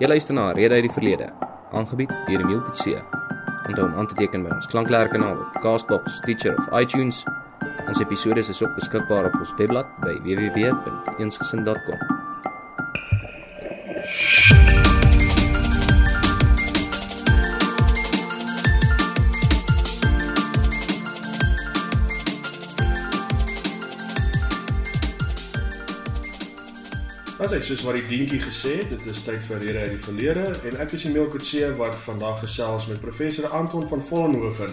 Jy luister na Rede uit die Verlede, aangebied deur Emil Kutse. Onthou om aan te teken by ons klankleerkanaal op Castbox, Stitcher of iTunes. Ons episode is ook beskikbaar op ons webblad by www.eensgesind.com. As ek soos wat die dientjie gesê het, dit is tyd vir rede uit die verlede en ek is Emil Kutse wat vandag gesels met professor Anton van Vollenhoven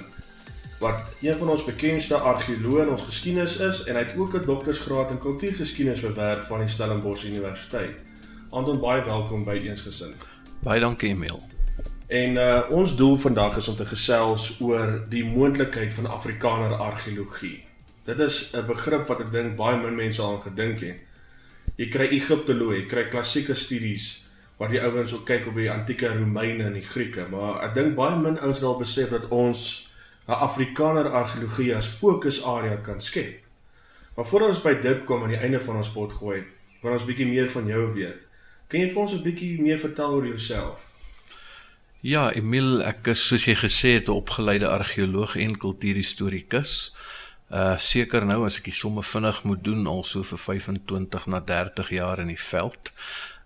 wat een van ons bekendste argeoloë in ons geskiedenis is en hy het ook 'n doktorsgraad in kultuurgeskiedenis verwerf van die Stellenbosch Universiteit. Anton, baie welkom by Eensgesind. Baie dankie Emil. En uh ons doel vandag is om te gesels oor die moontlikheid van Afrikaner argeologie. Dit is 'n begrip wat ek dink baie min mense al aan gedink het. Jy kry Egiptoloë, jy kry klassieke studies waar die ouens ook kyk op die antieke Romeine en die Grieke, maar ek dink baie min ouens dalk besef dat ons 'n Afrikaner argeologie as fokusarea kan skep. Maar voordat ons by dit kom aan die einde van ons pot gooi, wil ons bietjie meer van jou weet. Kan jy vir ons 'n bietjie meer vertel oor jouself? Ja, Emil, ek is soos jy gesê het 'n opgeleide argeoloog en kultuurhistorikus. Uh seker nou as ek die somme vinnig moet doen al so vir 25 na 30 jaar in die veld.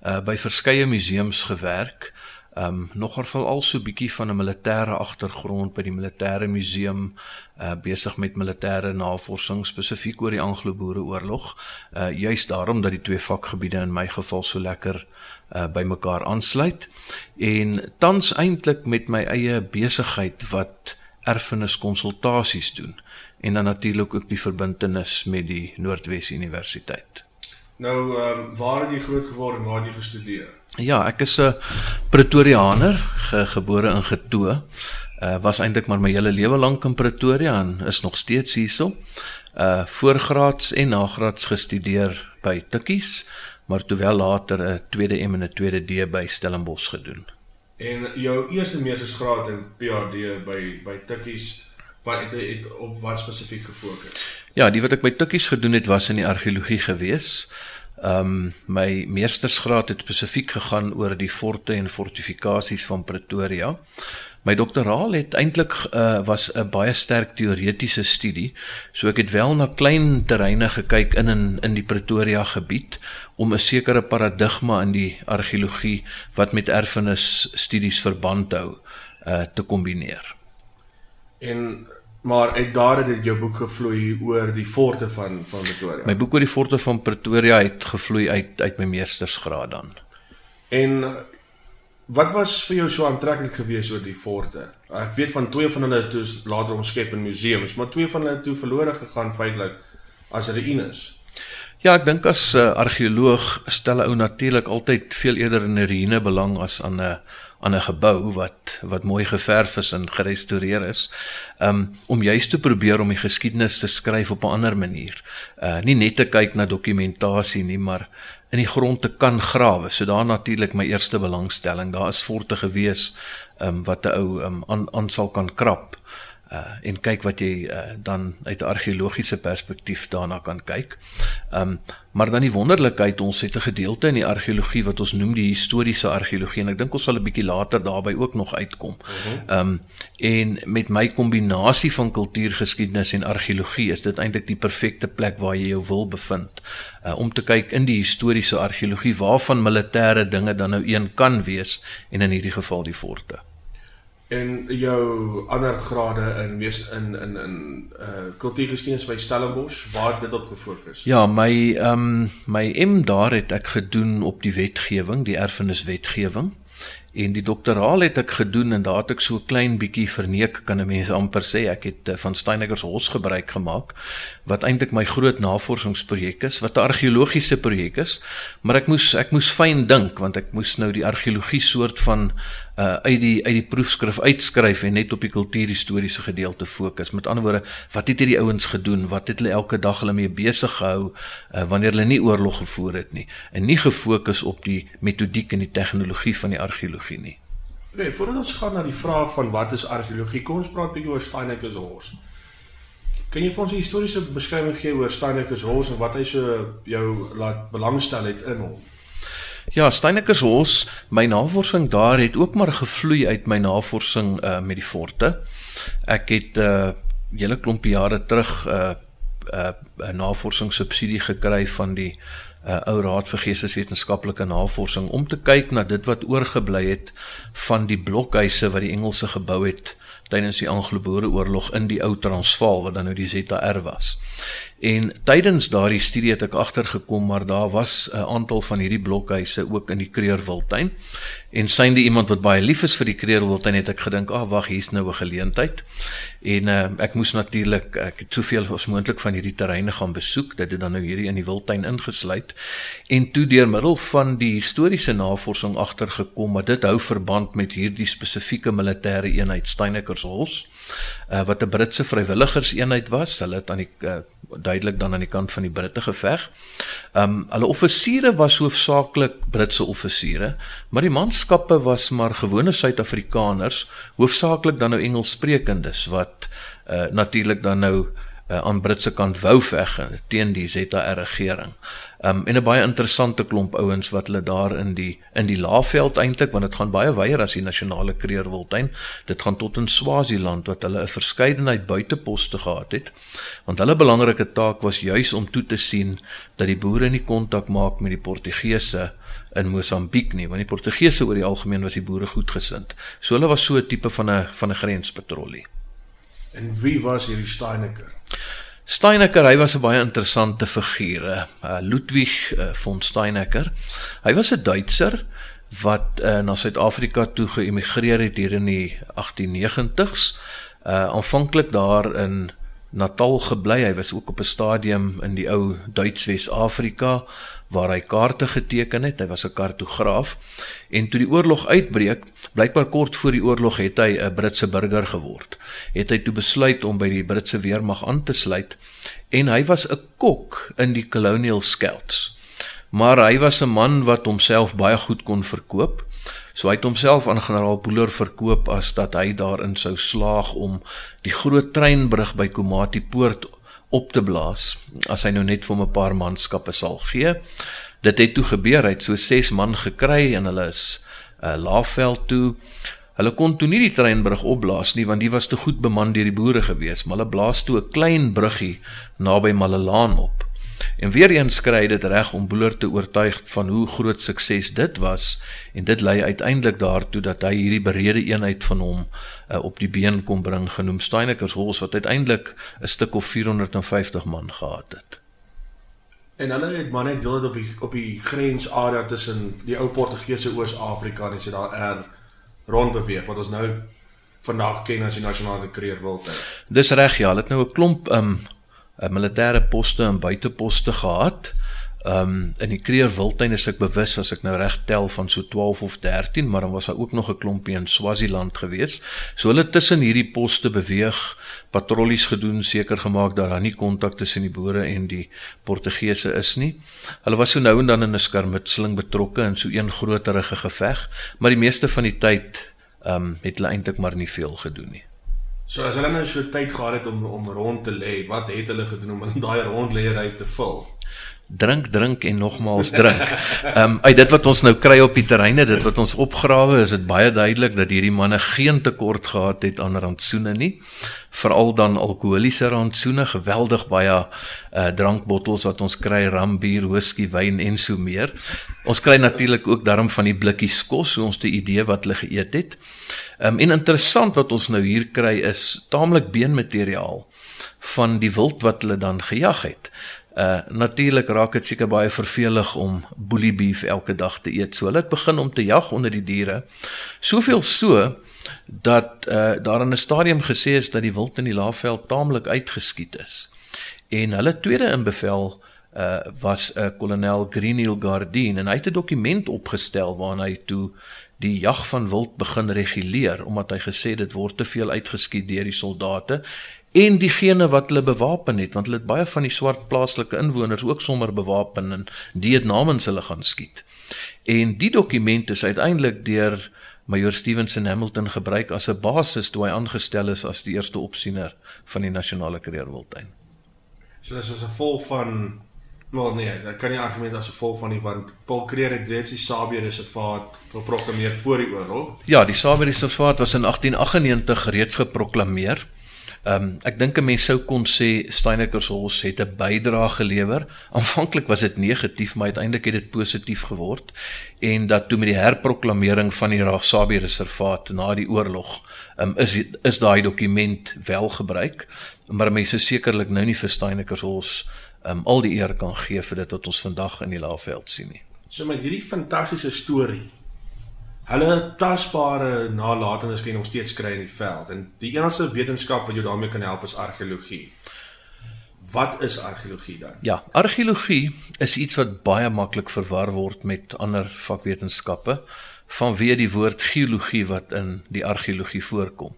Uh by verskeie museums gewerk. Um nogal veral so bietjie van 'n militêre agtergrond by die militêre museum uh besig met militêre navorsing spesifiek oor die Anglo-Boereoorlog. Uh juis daarom dat die twee vakgebiede in my geval so lekker uh by mekaar aansluit en tans eintlik met my eie besigheid wat erfenis konsultasies doen en dan natuurlik ook die verbintenis met die Noordwes Universiteit. Nou, ehm um, waar het jy groot geword en waar het jy gestudeer? Ja, ek is 'n Pretoriaaner, ge gebore in Getoe. Uh was eintlik maar my hele lewe lank in Pretoria en is nog steeds hierso. Uh voorgraads en nagraads gestudeer by Tikkies, maar toe wel later 'n tweede M en 'n tweede D by Stellenbosch gedoen. En jou eerste meestersgraad in PhD by by Tikkies wat het, het op wat spesifiek gefokus? Ja, die wat ek by Tikkies gedoen het was in die argeologie gewees. Ehm um, my meestersgraad het spesifiek gegaan oor die forte en fortifikasies van Pretoria. My doktoraal het eintlik uh, was 'n baie sterk teoretiese studie. So ek het wel na klein terreine gekyk in in in die Pretoria gebied om 'n sekere paradigma in die argeologie wat met erfenis studies verband hou uh, te kombineer. En maar uit daar het dit jou boek gevloei oor die forte van van Pretoria. My boek oor die forte van Pretoria het gevloei uit uit my meestersgraad dan. En wat was vir jou so aantreklik geweest oor die forte? Ek weet van twee van hulle toe later omskep in museums, maar twee van hulle toe verlore gegaan feitelik as ruïnes. Ja, ek dink as 'n uh, argeoloog stel 'n ou natuurlik altyd veel eerder in 'n ruïne belang as aan 'n aan 'n gebou wat wat mooi geverf is en gerestoreer is. Um om juist te probeer om die geskiedenis te skryf op 'n ander manier. Uh nie net te kyk na dokumentasie nie, maar in die grond te kan grawe. So daar natuurlik my eerste belangstelling. Daar is forte gewees um wat 'n ou um aan aan sal kan krap uh en kyk wat jy uh, dan uit 'n argeologiese perspektief daarna kan kyk. Um maar dan die wonderlikheid ons het 'n gedeelte in die argeologie wat ons noem die historiese argeologie en ek dink ons sal 'n bietjie later daarby ook nog uitkom. Um en met my kombinasie van kultuurgeskiedenis en argeologie is dit eintlik die perfekte plek waar jy jou wil bevind uh, om te kyk in die historiese argeologie waarvan militêre dinge dan nou een kan wees en in hierdie geval die forte en jou ander grade in mees in in in uh kultuurgeskiedenis by Stellenbosch waar dit op gefokus. Ja, my ehm um, my M daar het ek gedoen op die wetgewing, die erfeniswetgewing. En die doktoraal het ek gedoen en daar het ek so klein bietjie verneek kan 'n mens amper sê ek het uh, van Steinegger se hos gebruik gemaak wat eintlik my groot navorsingsprojek is wat 'n argeologiese projek is maar ek moes ek moes fyn dink want ek moes nou die argeologie soort van uh, uit die uit die proefskrif uitskryf en net op die kultuurhistoriese gedeelte fokus. Met ander woorde, wat het hierdie ouens gedoen? Wat het hulle elke dag hulle mee besig gehou uh, wanneer hulle nie oorlog gevoer het nie en nie gefokus op die metodiek en die tegnologie van die argeologie nie. Nee, voordat ons gaan na die vraag van wat is argeologie, kom ons praat 'n bietjie oor Steinecke se hors. Kan jy vir ons 'n historiese beskrywing gee oor Steinecke se hors en wat hy so jou laat belangstel het in hom? Ja, Steynekershof, my navorsing daar het ook maar gevloei uit my navorsing uh met die forte. Ek het 'n uh, hele klomp jare terug 'n uh, 'n uh, navorsingssubsidie gekry van die uh, ou Raad vir Geesteswetenskaplike Navorsing om te kyk na dit wat oorgebly het van die blokhuise wat die Engelse gebou het tydens die Anglo-Boereoorlog in die ou Transvaal wat dan nou die ZR was. En tydens daardie studie het ek agtergekom maar daar was 'n aantal van hierdie blokhuise ook in die Kreurwiltuin. En synde iemand wat baie lief is vir die Kreurwiltuin het ek gedink, "Ag, ah, wag, hier's nou 'n geleentheid." En uh, ek moes natuurlik ek het soveel as moontlik van hierdie terreine gaan besoek. Dit het dan nou hierdie in die Wildtuin ingesluit. En toe deur middel van die historiese navorsing agtergekom dat dit hou verband met hierdie spesifieke militêre eenheid Steynekershof, uh, wat 'n Britse vrywilligerseenheid was. Hulle het aan die uh, duidelik dan aan die kant van die Britte geveg. Ehm um, hulle offisiere was hoofsaaklik Britse offisiere, maar die manskappe was maar gewone Suid-Afrikaners, hoofsaaklik dan nou Engelssprekendes wat uh, natuurlik dan nou uh, aan Britse kant wou veg teen die ZR regering. Um en 'n baie interessante klomp ouens wat hulle daar in die in die Laagveld eintlik want dit gaan baie wyer as die nasionale kreerwiltuin. Dit gaan tot in Swaziland wat hulle 'n verskeidenheid buiteposte gehad het. Want hulle belangrike taak was juis om toe te sien dat die boere nie kontak maak met die Portugese in Mosambiek nie, want die Portugese oor die algemeen was die boere goedgesind. So hulle was so 'n tipe van 'n van 'n grenspatrollie. En wie was hierdie Steinecker? Steinecker, hy was 'n baie interessante figuur, uh, Ludwig uh, von Steinecker. Hy was 'n Duitser wat uh, na Suid-Afrika toe geëmigreer het hier in die 1890s. Uh aanvanklik daar in Natal gebly. Hy was ook op 'n stadium in die ou Duits-Wes-Afrika waar hy kaarte geteken het. Hy was 'n kartograaf en toe die oorlog uitbreek, blykbaar kort voor die oorlog het hy 'n Britse burger geword. Het hy toe besluit om by die Britse weermag aan te sluit en hy was 'n kok in die Colonial Scouts. Maar hy was 'n man wat homself baie goed kon verkoop. So hy het homself aan generaal Boeler verkoop as dat hy daarin sou slaag om die groot treinbrug by Komati Poort op te blaas as hy nou net vir 'n paar manskappe sal gee. Dit het toe gebeur, hy het so 6 man gekry en hulle is uh, eh, laafveld toe. Hulle kon toe nie die treinbrug opblaas nie want die was te goed beman deur die boere gewees, maar hulle blaas toe 'n klein bruggie naby Malelaan op. En weer eens kry dit reg om Boeler te oortuig van hoe groot sukses dit was en dit lei uiteindelik daartoe dat hy hierdie berede eenheid van hom uh, op die been kom bring genoem Steinekershof wat uiteindelik 'n stuk of 450 man gehad het. En hulle het maar net deel dit op die op die grensarea tussen die ou Portugese Oos-Afrika en dit daar er rond beweeg wat ons nou vandag ken as die nasionale kreerwiltuin. Dis reg ja, hulle het nou 'n klomp um 'n militêre poste en buiteposte gehad. Um in die Kreer Wildtuin is ek bewus as ek nou reg tel van so 12 of 13, maar dan was daar ook nog 'n klompie in Swaziland gewees. So hulle tussen hierdie poste beweeg, patrollies gedoen, seker gemaak dat daar nie kontak tussen die boere en die Portugese is nie. Hulle was so nou en dan in 'n skermutseling betrokke in so een groterige geveg, maar die meeste van die tyd um het hulle eintlik maar nie veel gedoen nie. So as hulle nou so tyd gehad het om om rond te lê, wat het hulle gedoen om daai rondleery te vul? Drink drink en nogmaals drink. Ehm um, uit dit wat ons nou kry op die terreine, dit wat ons opgrawe, is dit baie duidelik dat hierdie manne geen tekort gehad het aan rantsoene nie. Veral dan alkoholiese rantsoene, geweldig baie uh drankbottels wat ons kry, rum, bier, whisky, wyn en so meer. Ons kry natuurlik ook daarom van die blikkies kos, so ons 'n idee wat hulle geëet het. Ehm um, en interessant wat ons nou hier kry is taamlik beenmateriaal van die wild wat hulle dan gejag het. Uh natuurlik raak dit seker baie vervelig om boelie beef elke dag te eet. So hulle het begin om te jag onder die diere. Soveel so dat uh daar in 'n stadium gesê is dat die wild in die Laagveld taamlik uitgeskiet is. En hulle tweede in bevel uh was 'n uh, kolonel Greenhill Gardine en hy het 'n dokument opgestel waarin hy toe die jag van wild begin reguleer omdat hy gesê dit word te veel uitgeskiet deur die soldate en diegene wat hulle bewapen het want hulle het baie van die swart plaaslike inwoners ook sommer bewapen en die het namens hulle gaan skiet. En die dokument is uiteindelik deur Major Stevenson Hamilton gebruik as 'n basis toe hy aangestel is as die eerste opsiener van die nasionale kreerwiltuin. So dis as 'n vol van Wel nee, dat kan nie argument as gevolg van nie want Paul Creer het reeds die Sabie reservaat geproklaameer voor die oorlog. Ja, die Sabie reservaat was in 1898 reeds geproklaameer. Ehm um, ek dink 'n mens sou kon sê Steynekersholz het 'n bydrae gelewer. Aanvanklik was dit negatief, maar uiteindelik het dit positief geword en dat toe met die herproklamering van die Sabie reservaat na die oorlog, ehm um, is is daai dokument wel gebruik. Maar mense sekerlik nou nie vir Steynekersholz ehm um, al die eer kan gee vir dit wat ons vandag in die Laagveld sien nie. So met hierdie fantastiese storie hulle tasbare nalatenskap kan nog steeds kry in die veld en die enigste wetenskap wat jou daarmee kan help is argeologie. Wat is argeologie dan? Ja, argeologie is iets wat baie maklik verwar word met ander vakwetenskappe vanweë die woord geologie wat in die argeologie voorkom.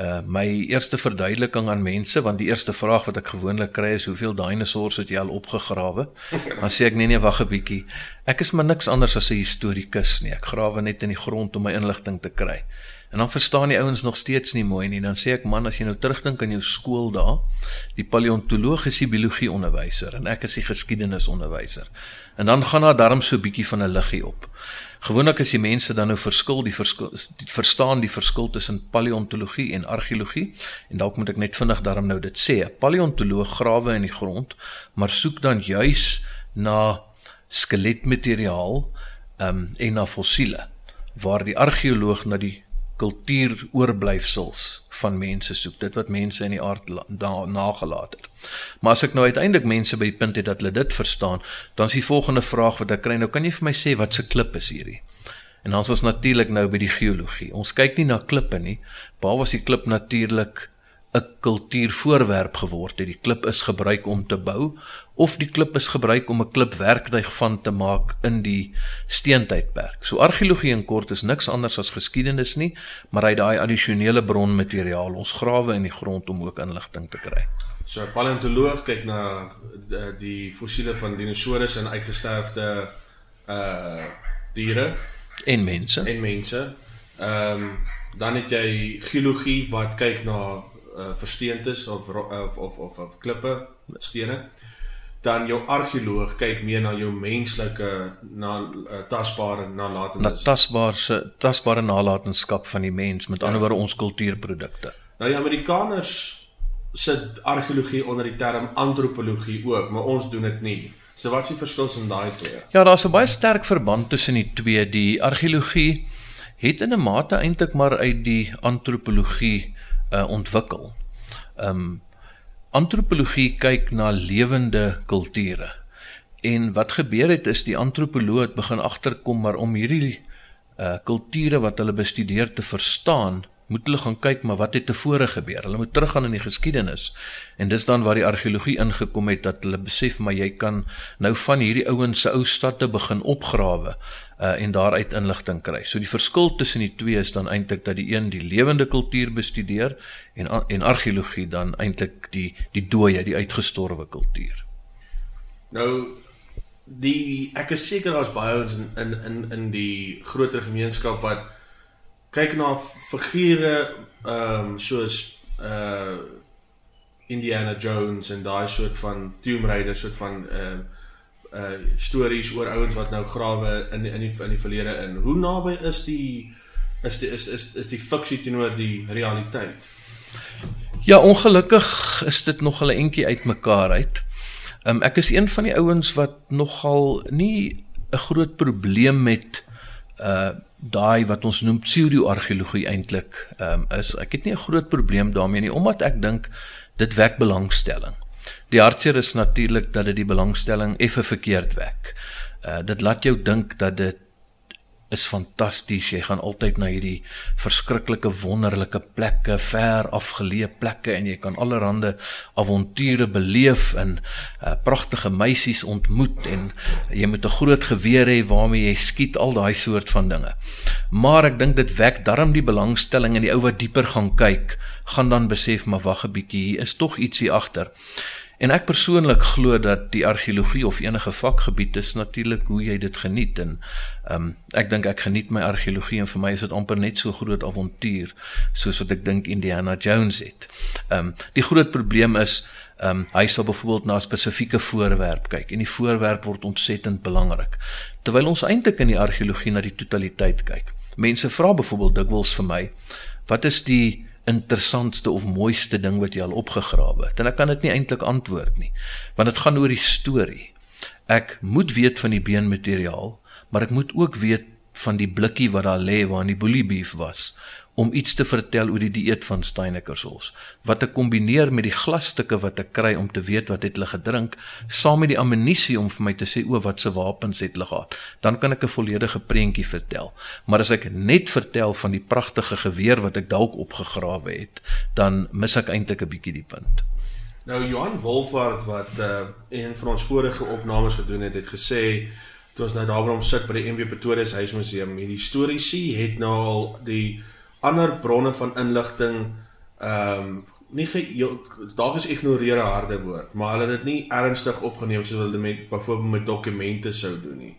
Uh my eerste verduideliking aan mense want die eerste vraag wat ek gewoonlik kry is hoeveel dinosourus het jy al opgegrawe? Dan sê ek nee nee wag 'n bietjie. Ek is maar niks anders as 'n historikus nie. Ek grawe net in die grond om my inligting te kry. En dan verstaan die ouens nog steeds nie mooi nie. Dan sê ek man as jy nou terugdink aan jou skool daar, die paleontoloog is die biologie onderwyser en ek is die geskiedenis onderwyser. En dan gaan daar darm so 'n bietjie van 'n liggie op. Gewoonlik as die mense dan nou verskil die verskil die verstaan die verskil tussen paleontologie en argeologie en dalk moet ek net vinnig daarom nou dit sê. 'n Paleontoloog grawe in die grond, maar soek dan juis na skeletmateriaal ehm um, en na fossiele waar die argeoloog na die kultuuroorblywsels van mense soek, dit wat mense in die aard nagelaat het. Maar as ek nou uiteindelik mense by die punt het dat hulle dit verstaan, dan is die volgende vraag wat ek kry, nou kan jy vir my sê wat se klip is hierdie? En dan is ons natuurlik nou by die geologie. Ons kyk nie na klippe nie, behalwe as die klip natuurlik 'n kultuurvoorwerp geword het. Die klip is gebruik om te bou of die klip is gebruik om 'n klipwerktuig van te maak in die steentydperk. So argeologie in kort is niks anders as geskiedenis nie, maar hy daai addisionele bronmateriaal, ons grawe in die grond om ook inligting te kry. So 'n paleontoloog kyk na die, die fossiele van dinosourus en uitgesterfde uh diere en mense. En mense. Ehm um, dan het jy geologie wat kyk na uh, versteentes of, of of of of klippe, stene. Dan jou argeoloog kyk meer na jou menslike na uh, tasbare nalatenskap. Na tasbare tasbare nalatenskap van die mens, met ja. ander woorde ons kultuurprodukte. Nou die Amerikaners sit argeologie onder die term antropologie ook, maar ons doen dit nie. So wat is die verskil tussen daai twee? Ja, daar's 'n baie sterk verband tussen die twee. Die argeologie het in 'n mate eintlik maar uit die antropologie uh, ontwikkel. Ehm um, antropologie kyk na lewende kulture. En wat gebeur het is die antropoloog begin agterkom maar om hierdie uh kulture wat hulle bestudeer te verstaan, moet hulle gaan kyk maar wat het tevore gebeur. Hulle moet teruggaan in die geskiedenis. En dis dan waar die argeologie ingekom het dat hulle besef maar jy kan nou van hierdie ouens se ou stadte begin opgrawe uh en daaruit inligting kry. So die verskil tussen die twee is dan eintlik dat die een die lewende kultuur bestudeer en en argeologie dan eintlik die die dooie, die uitgestorwe kultuur. Nou die ek is seker daar's baie ons in in in in die groter gemeenskap wat kyk na figure ehm um, soos uh Indiana Jones en daai soort van Tomb Raider soort van ehm uh, uh stories oor ouens wat nou grawe in in die in die verlede in. Hoe naby is die is die is is is die fiksie teenoor die realiteit? Ja, ongelukkig is dit nog 'n entjie uitmekaar uit. Um, ek is een van die ouens wat nogal nie 'n groot probleem met uh daai wat ons noem pseudo-argeologie eintlik um, is ek het nie 'n groot probleem daarmee nie omdat ek dink dit wek belangstelling. Die hartseer is natuurlik dat dit die belangstelling effe verkeerd wek. Uh dit laat jou dink dat dit is fantasties. Jy gaan altyd na hierdie verskriklike wonderlike plekke, ver afgeleë plekke en jy kan allerlei avonture beleef en uh, pragtige meisies ontmoet en jy moet 'n groot geweer hê waarmee jy skiet al daai soort van dinge. Maar ek dink dit wek darm die belangstelling en die ou wat dieper gaan kyk, gaan dan besef maar wag 'n bietjie, hier is tog ietsie agter. En ek persoonlik glo dat die argeologie of enige vakgebied is natuurlik hoe jy dit geniet en ehm um, ek dink ek geniet my argeologie en vir my is dit amper net so groot avontuur soos wat ek dink Indiana Jones het. Ehm um, die groot probleem is Ehm um, hy sal byvoorbeeld na 'n spesifieke voorwerp kyk en die voorwerp word ontsettend belangrik. Terwyl ons eintlik in die argeologie na die totaliteit kyk. Mense vra byvoorbeeld dikwels vir my, wat is die interessantste of mooiste ding wat jy al opgegrawe het? En ek kan dit nie eintlik antwoord nie, want dit gaan oor die storie. Ek moet weet van die beenmateriaal, maar ek moet ook weet van die blikkie wat daar lê waar die boelie beef was om iets te vertel oor die dieet van Steinekershols wat ek kombineer met die glasstukke wat ek kry om te weet wat het hulle gedrink saam met die ammunisie om vir my te sê o wat se wapens het hulle gehad? Dan kan ek 'n volledige prentjie vertel. Maar as ek net vertel van die pragtige geweer wat ek dalk opgegrawe het dan mis ek eintlik 'n bietjie die punt. Nou Johan Wolfhard wat uh, een van ons vorige opnames gedoen het het gesê toe ons nou daar by hom sit by die MW Pretoria se huismuseum hierdie historiese het nou al die ander bronne van inligting ehm um, nie dalk is ignoreer harde woord, maar hulle het dit nie ernstig opgeneem soos hulle met byvoorbeeld met dokumente sou doen nie.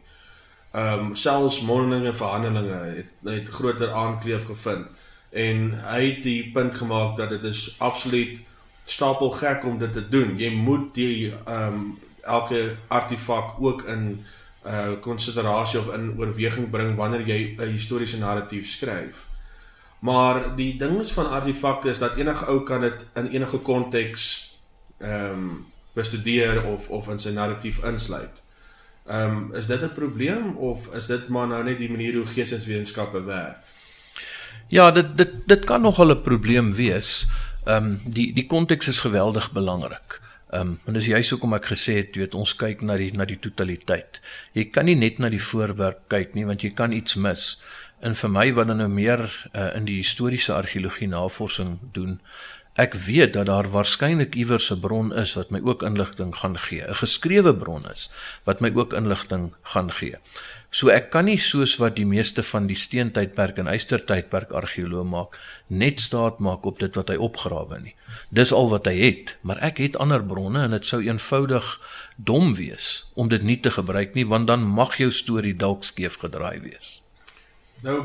Ehm um, selfs mondelinge verhandelinge het net groter aankleef gevind en hy het die punt gemaak dat dit is absoluut stapel gek om dit te doen. Jy moet die ehm um, elke artefak ook in uh konsiderasie of in oorweging bring wanneer jy 'n historiese narratief skryf. Maar die ding is van artefakte is dat enige ou kan dit in enige konteks ehm um, bestudeer of of in sy narratief insluit. Ehm um, is dit 'n probleem of is dit maar nou net die manier hoe geesteswetenskappe werk? Ja, dit dit dit kan nogal 'n probleem wees. Ehm um, die die konteks is geweldig belangrik. Ehm um, en dis juist hoekom ek gesê het, weet ons kyk na die na die totaliteit. Jy kan nie net na die voorwerp kyk nie want jy kan iets mis. En vir my wat dan nou meer uh, in die historiese argeologie navorsing doen, ek weet dat daar waarskynlik iewers 'n bron is wat my ook inligting gaan gee, 'n geskrewe bron is wat my ook inligting gaan gee. So ek kan nie soos wat die meeste van die steentydperk en ystertydperk argeoloog maak, net staat maak op dit wat hy opgrawe nie. Dis al wat hy het, maar ek het ander bronne en dit sou eenvoudig dom wees om dit nie te gebruik nie want dan mag jou storie dalk skeef gedraai wees. Nou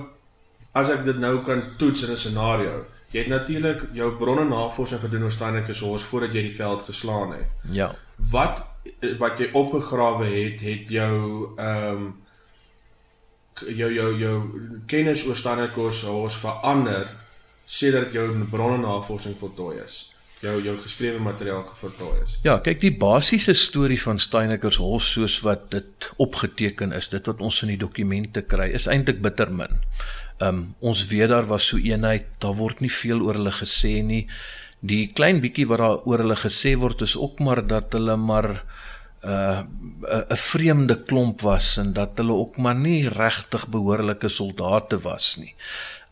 as ek dit nou kan toets in 'n scenario. Jy het natuurlik jou bronne navorsing gedoen oor Steinike se hors voordat jy die veld geslaan het. Ja. Wat wat jy opgegrawe het, het jou ehm um, jou jou jou kennis oor Steinike se hors verander sedert jou bronne navorsing voltooi is jou jou geskrewe materiaal gevoltooi is. Ja, kyk die basiese storie van Steinekers Hol soos wat dit opgeteken is, dit wat ons in die dokumente kry, is eintlik bitter min. Um ons weet daar was so eenheid, daar word nie veel oor hulle gesê nie. Die klein bietjie wat daar oor hulle gesê word is ook maar dat hulle maar uh 'n vreemde klomp was en dat hulle ook maar nie regtig behoorlike soldate was nie.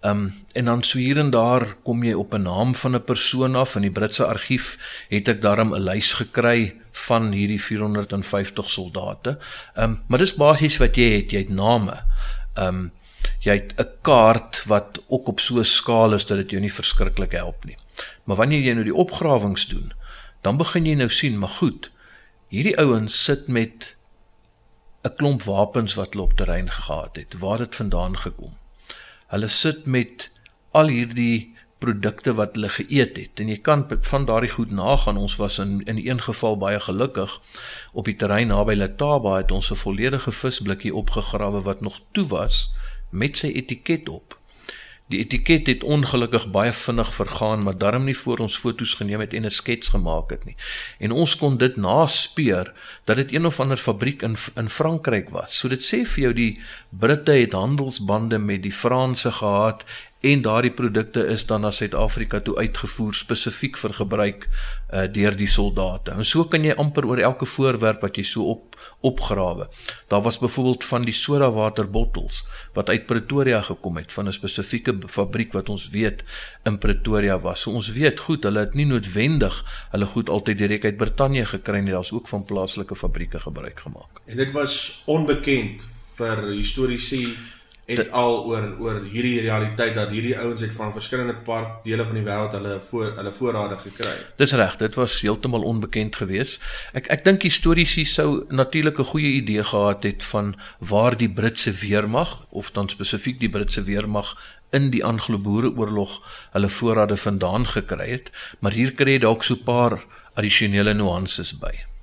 Ehm um, en dan so hier en daar kom jy op 'n naam van 'n persoon af in die Britse argief het ek daarom 'n lys gekry van hierdie 450 soldate. Ehm um, maar dis basies wat jy het, jy het name. Ehm um, jy het 'n kaart wat ook op so 'n skaal is dat dit jou nie verskriklik help nie. Maar wanneer jy nou die opgrawings doen, dan begin jy nou sien, maar goed, hierdie ouens sit met 'n klomp wapens wat hulle op terrein gehad het. Waar het dit vandaan gekom? Hulle sit met al hierdie produkte wat hulle geëet het. En jy kan van daardie goed nagaan. Ons was in in een geval baie gelukkig. Op die terrein naby Letaba het ons 'n volledige visblikkie opgegrawe wat nog toe was met sy etiket op Die etiket het ongelukkig baie vinnig vergaan, maar darm nie voor ons foto's geneem het en 'n skets gemaak het nie. En ons kon dit naspeur dat dit een of ander fabriek in in Frankryk was. So dit sê vir jou die Britte het handelsbande met die Franse gehad en daardie produkte is dan na Suid-Afrika toe uitgevoer spesifiek vir gebruik uh, deur die soldate. En so kan jy amper oor elke voorwerp wat jy so op opgrawe. Daar was byvoorbeeld van die soda water bottels wat uit Pretoria gekom het van 'n spesifieke fabriek wat ons weet in Pretoria was. So ons weet goed, hulle het nie noodwendig hulle goed altyd direk uit Brittanje gekry nie. Daar's ook van plaaslike fabrieke gebruik gemaak. En dit was onbekend vir historiese het al oor oor hierdie realiteit dat hierdie ouens het van verskillende park dele van die wêreld hulle voor hulle voorrade gekry. Dis reg, dit was heeltemal onbekend geweest. Ek ek dink historiese sou natuurlik 'n goeie idee gehad het van waar die Britse weermag of dan spesifiek die Britse weermag in die Anglo-Boereoorlog hulle voorrade vandaan gekry het, maar hier kry jy dalk so 'n paar addisionele nuances by.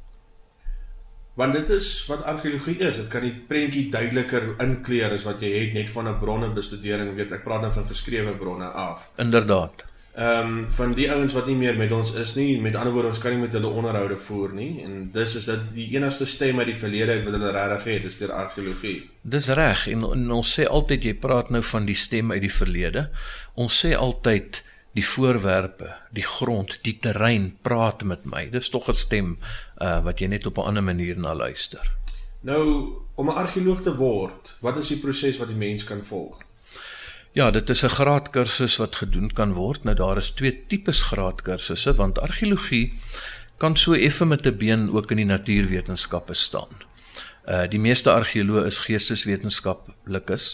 Want dit is wat argeologie is. Dit kan die prentjie duideliker inkleer as wat jy het net van 'n bronnebestudering, weet ek praat nou van geskrewe bronne af. Inderdaad. Ehm um, van die ouens wat nie meer met ons is nie, met ander woorde ons kan nie met hulle onderhoude voer nie en dis is dit die enigste stem uit die verlede wat hulle regtig het, dis deur argeologie. Dis reg en, en ons sê altyd jy praat nou van die stem uit die verlede. Ons sê altyd die voorwerpe, die grond, die terrein praat met my. Dis tog 'n stem uh wat jy net op 'n ander manier na luister. Nou om 'n argeoloog te word, wat is die proses wat die mens kan volg? Ja, dit is 'n graadkursus wat gedoen kan word. Nou daar is twee tipes graadkursusse want argeologie kan so effe met 'n been ook in die natuurwetenskappe staan. Uh die meeste argeoloë is geesteswetenskaplikes.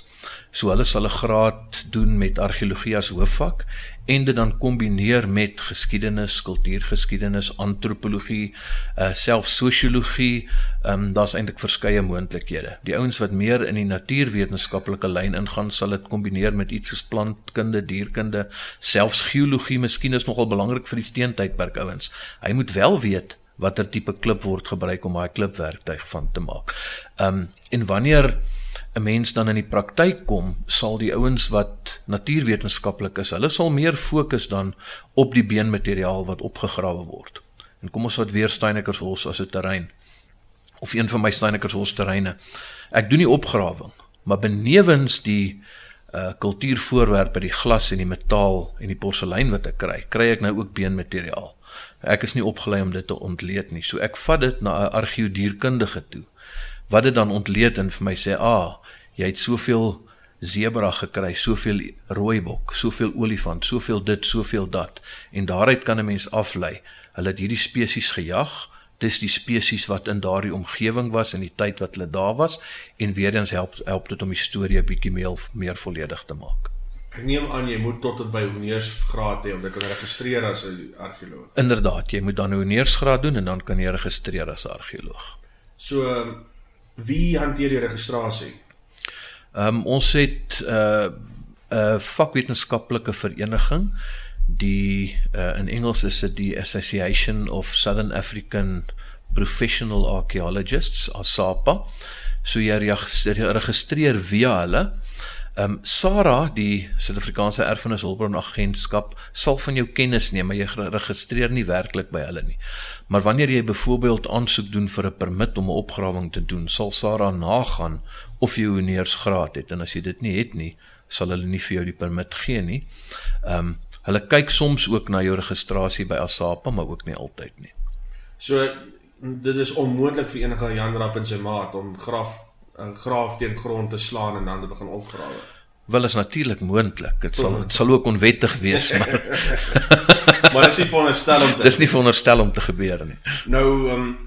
So hulle sal 'n graad doen met argeologie as hoofvak en dit dan kombineer met geskiedenis, kultuurgeskiedenis, antropologie, uh selfs sosiologie. Um daar's eintlik verskeie moontlikhede. Die ouens wat meer in die natuurwetenskaplike lyn ingaan, sal dit kombineer met iets soos plantkunde, dierkunde, selfs geologie. Miskien is nogal belangrik vir die steentydperk ouens. Hy moet wel weet watter tipe klip word gebruik om daai klipwerktuig van te maak. Um en wanneer 'n mens dan in die praktyk kom, sal die ouens wat natuurwetenskaplik is, hulle sal meer fokus dan op die beenmateriaal wat opgegrawe word. En kom ons vat weer Steinekershof as 'n terrein of een van my Steinekershof terreine. Ek doen nie opgrawing, maar benewens die uh kultuurvoorwerpe, die glas en die metaal en die porselein wat ek kry, kry ek nou ook beenmateriaal. Ek is nie opgelei om dit te ontleed nie. So ek vat dit na 'n argeodierkundige toe. Wat dit dan ontleed en vir my sê, "Ag, ah, jy het soveel zebra gekry, soveel rooibok, soveel olifant, soveel dit, soveel dat." En daaruit kan 'n mens aflei. Hulle het hierdie spesies gejag. Dis die spesies wat in daardie omgewing was in die tyd wat hulle daar was en weer eens help help dit om die storie 'n bietjie meer meer volledig te maak. Ek neem aan jy moet tot tot by honeursgraad hê om dit te registreer as 'n argeoloog. Inderdaad, jy moet dan 'n honeursgraad doen en dan kan jy registreer as argeoloog. So wie hanteer die registrasie? Ehm um, ons het 'n uh, 'n uh, vakwetenskaplike vereniging die uh, in Engels is dit die Association of Southern African Professional Archaeologists, ASAPA. So jy registreer via hulle. Ehm um, Sarah, die Suid-Afrikaanse Erfenis Hulpbron Agentskap, sal van jou kennis neem, maar jy registreer nie werklik by hulle nie. Maar wanneer jy byvoorbeeld aansoek doen vir 'n permit om 'n opgrawing te doen, sal Sarah nagaan of jy 'n honeursgraad het en as jy dit nie het nie, sal hulle nie vir jou die permit gee nie. Ehm um, hulle kyk soms ook na jou registrasie by ASAPA, maar ook nie altyd nie. So dit is onmoontlik vir enige Jan Rapp en sy maat om graf 'n graaf teen grond te slaan en dan te begin opgrawe. Wel is natuurlik moontlik. Dit sal dit sal ook onwettig wees, maar maar dis nie veronderstel om te Dis nie veronderstel om te gebeur nie. Nou, ehm um,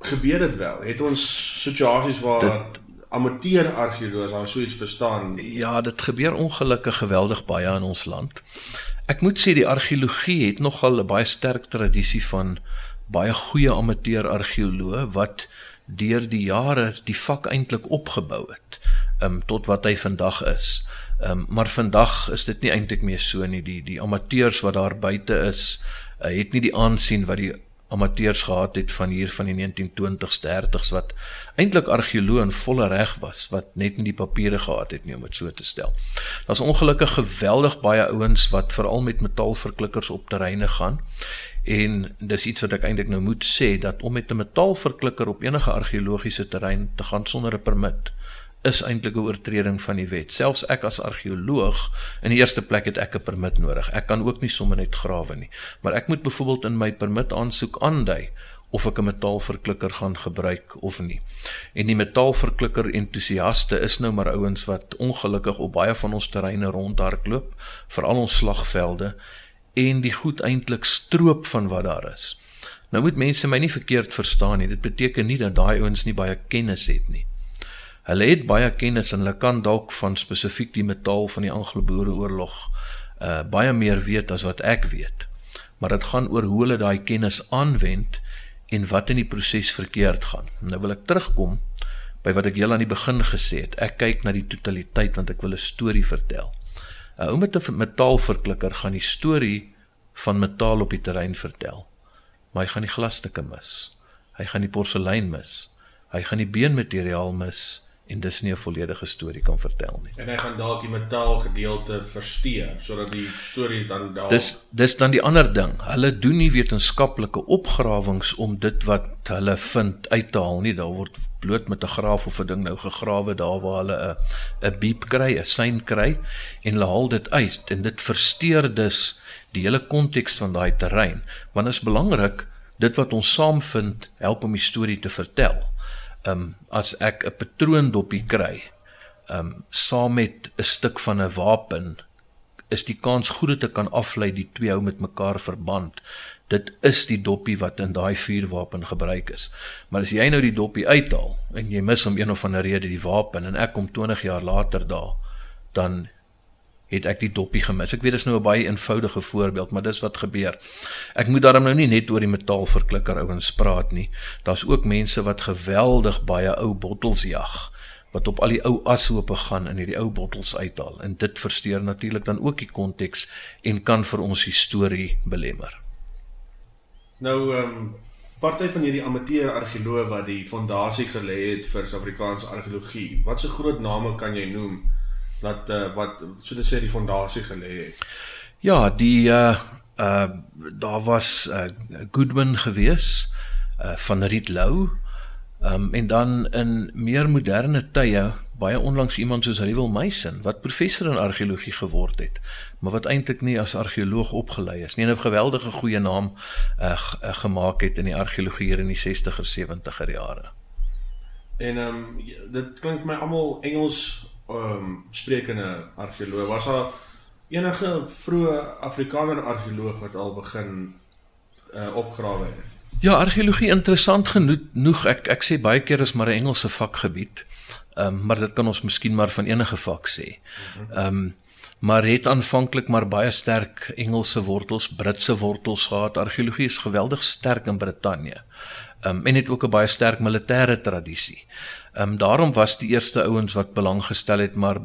gebeur dit wel. Het ons situasies waar dit, amateur argeoloog daar so iets bestaan? Ja, dit gebeur ongelukkig geweldig baie in ons land. Ek moet sê die argeologie het nogal 'n baie sterk tradisie van baie goeie amateur argeoloë wat deur die jare die vak eintlik opgebou het um, tot wat hy vandag is. Um, maar vandag is dit nie eintlik meer so nie. Die die amateurs wat daar buite is, uh, het nie die aansien wat die amateurs gehad het van hier van die 1920s 30s wat eintlik argeoloë in volle reg was wat net nie die papiere gehad het nie om dit so te stel. Daar's ongelukkig geweldig baie ouens wat veral met metaalverklikkers op terreine gaan En dis iets wat ek eintlik nou moet sê dat om met 'n metaalverklikker op enige argeologiese terrein te gaan sonder 'n permit is eintlik 'n oortreding van die wet. Selfs ek as argeoloog in die eerste plek het ek 'n permit nodig. Ek kan ook nie sommer net grawe nie. Maar ek moet byvoorbeeld in my permit aansoek aandui of ek 'n metaalverklikker gaan gebruik of nie. En die metaalverklikker entoesiaste is nou maar ouens wat ongelukkig op baie van ons terreine rondhardloop, veral ons slagvelde en die goed eintlik stroop van wat daar is. Nou moet mense my nie verkeerd verstaan nie. Dit beteken nie dat daai ouens nie baie kennis het nie. Hulle het baie kennis en hulle kan dalk van spesifiek die metaal van die Anglo-Boereoorlog uh baie meer weet as wat ek weet. Maar dit gaan oor hoe hulle daai kennis aanwend en wat in die proses verkeerd gaan. Nou wil ek terugkom by wat ek heel aan die begin gesê het. Ek kyk na die totaliteit want ek wil 'n storie vertel. 'n Ou met 'n metaalverklikker gaan die storie van metaal op die terrein vertel. maar hy gaan die glasstukke mis. Hy gaan die porselein mis. Hy gaan die beenmateriaal mis en dis nie 'n volledige storie kan vertel nie. En hy gaan dalk die metaalgedeelte versteur sodat die storie dan daar Dis dis dan die ander ding. Hulle doen nie wetenskaplike opgrawings om dit wat hulle vind uit te haal nie. Daar word bloot met 'n graaf of 'n ding nou gegrawe daar waar hulle 'n 'n beep kry, 'n sein kry en hulle haal dit uit en dit versteur dus die hele konteks van daai terrein. Want is belangrik dit wat ons saam vind help om die storie te vertel um as ek 'n patroondoppie kry, um saam met 'n stuk van 'n wapen, is die kans goed dat ek kan aflei die twee hou met mekaar verband. Dit is die doppie wat in daai vuurwapen gebruik is. Maar as jy nou die doppie uithaal en jy mis om een of ander rede die wapen en ek kom 20 jaar later daar, dan het ek die doppie gemis. Ek weet dit is nou 'n baie eenvoudige voorbeeld, maar dis wat gebeur. Ek moet daarom nou nie net oor die metaalverklikker ouens praat nie. Daar's ook mense wat geweldig baie ou bottels jag wat op al die ou ashoope gaan en hierdie ou bottels uithaal en dit versteur natuurlik dan ook die konteks en kan vir ons storie belemmer. Nou ehm um, party van hierdie amateur argeoloë wat die fondasie gelê het vir Suid-Afrikaanse argeologie. Wat so groot name kan jy noem? Wat uh, wat so te sê die fondasie gelê het. Ja, die uh uh daar was uh Goodman gewees uh van Riet Lou. Um en dan in meer moderne tye baie onlangs iemand soos Riewel Meisen wat professor in argeologie geword het, maar wat eintlik nie as argeoloog opgelei is nie. 'n geweldige goeie naam uh, uh gemaak het in die argeologie hier in die 60er 70er jare. En ehm um, dit klink vir my almal Engels ehm um, sprekende argeoloog. Was daar enige vroeë Afrikaner argeoloog wat al begin uh opgrawe het? Ja, argeologie interessant genoeg. Ek ek sê baie keer is maar 'n Engelse vakgebied. Ehm um, maar dit kan ons miskien maar van enige vak sê. Ehm um, maar het aanvanklik maar baie sterk Engelse wortels, Britse wortels gehad. Argeologie is geweldig sterk in Brittanje. Ehm um, en het ook 'n baie sterk militêre tradisie. Ehm um, daarom was die eerste ouens wat belang gestel het, maar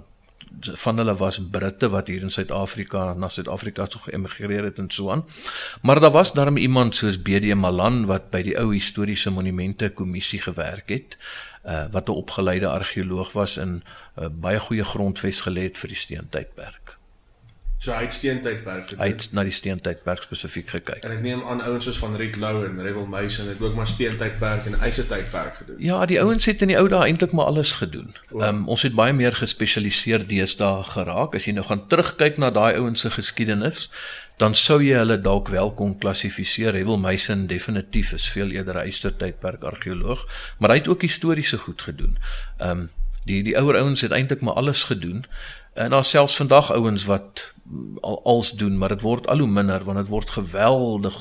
van hulle was Britte wat hier in Suid-Afrika na Suid-Afrika toe geëmigreer het en so aan. Maar daar was daarmee iemand soos BD Malan wat by die ou historiese monumente kommissie gewerk het, uh, wat 'n opgeleide argeoloog was en uh, baie goeie grondves gelê het vir die steentydperk. So hy het steentydperk gedoen. Hy het na die steentydperk spesifiek gekyk. En ek neem aan ouens soos van Riet Lou en Rebel Meisen het ook maar steentydperk en ysertydperk gedoen. Ja, die ouens het in die ou dae eintlik maar alles gedoen. Ehm um, ons het baie meer gespesialiseer deesdae geraak. As jy nou gaan terugkyk na daai ouens se geskiedenis, dan sou jy hulle dalk wel kon klassifiseer. Rebel Meisen definitief is veel eerder 'n ysertydperk argeoloog, maar hy het ook historiese goed gedoen. Ehm um, die die ouer ouens het eintlik maar alles gedoen. En daar selfs vandag ouens wat al als doen, maar dit word al hoe minder want dit word geweldig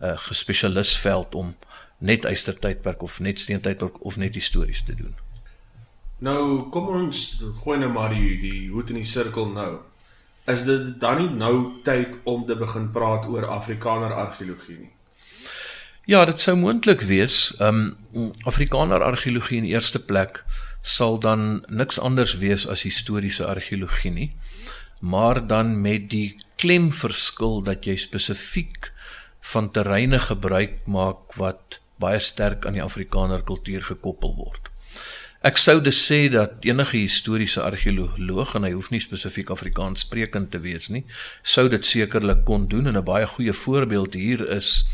uh, gespesialisveld om net eystertydperk of net steentydperk of net histories te doen. Nou kom ons gooi nou maar die die hoed in die sirkel nou. Is dit dan nie nou tyd om te begin praat oor Afrikaner argeologie nie? Ja, dit sou moontlik wees. Um Afrikaner argeologie in eerste plek sal dan niks anders wees as historiese argeologie nie maar dan met die klemverskil dat jy spesifiek van terreine gebruik maak wat baie sterk aan die Afrikaner kultuur gekoppel word. Ek sou dus sê dat enige historiese argeoloog en hy hoef nie spesifiek Afrikaans sprekend te wees nie, sou dit sekerlik kon doen en 'n baie goeie voorbeeld hier is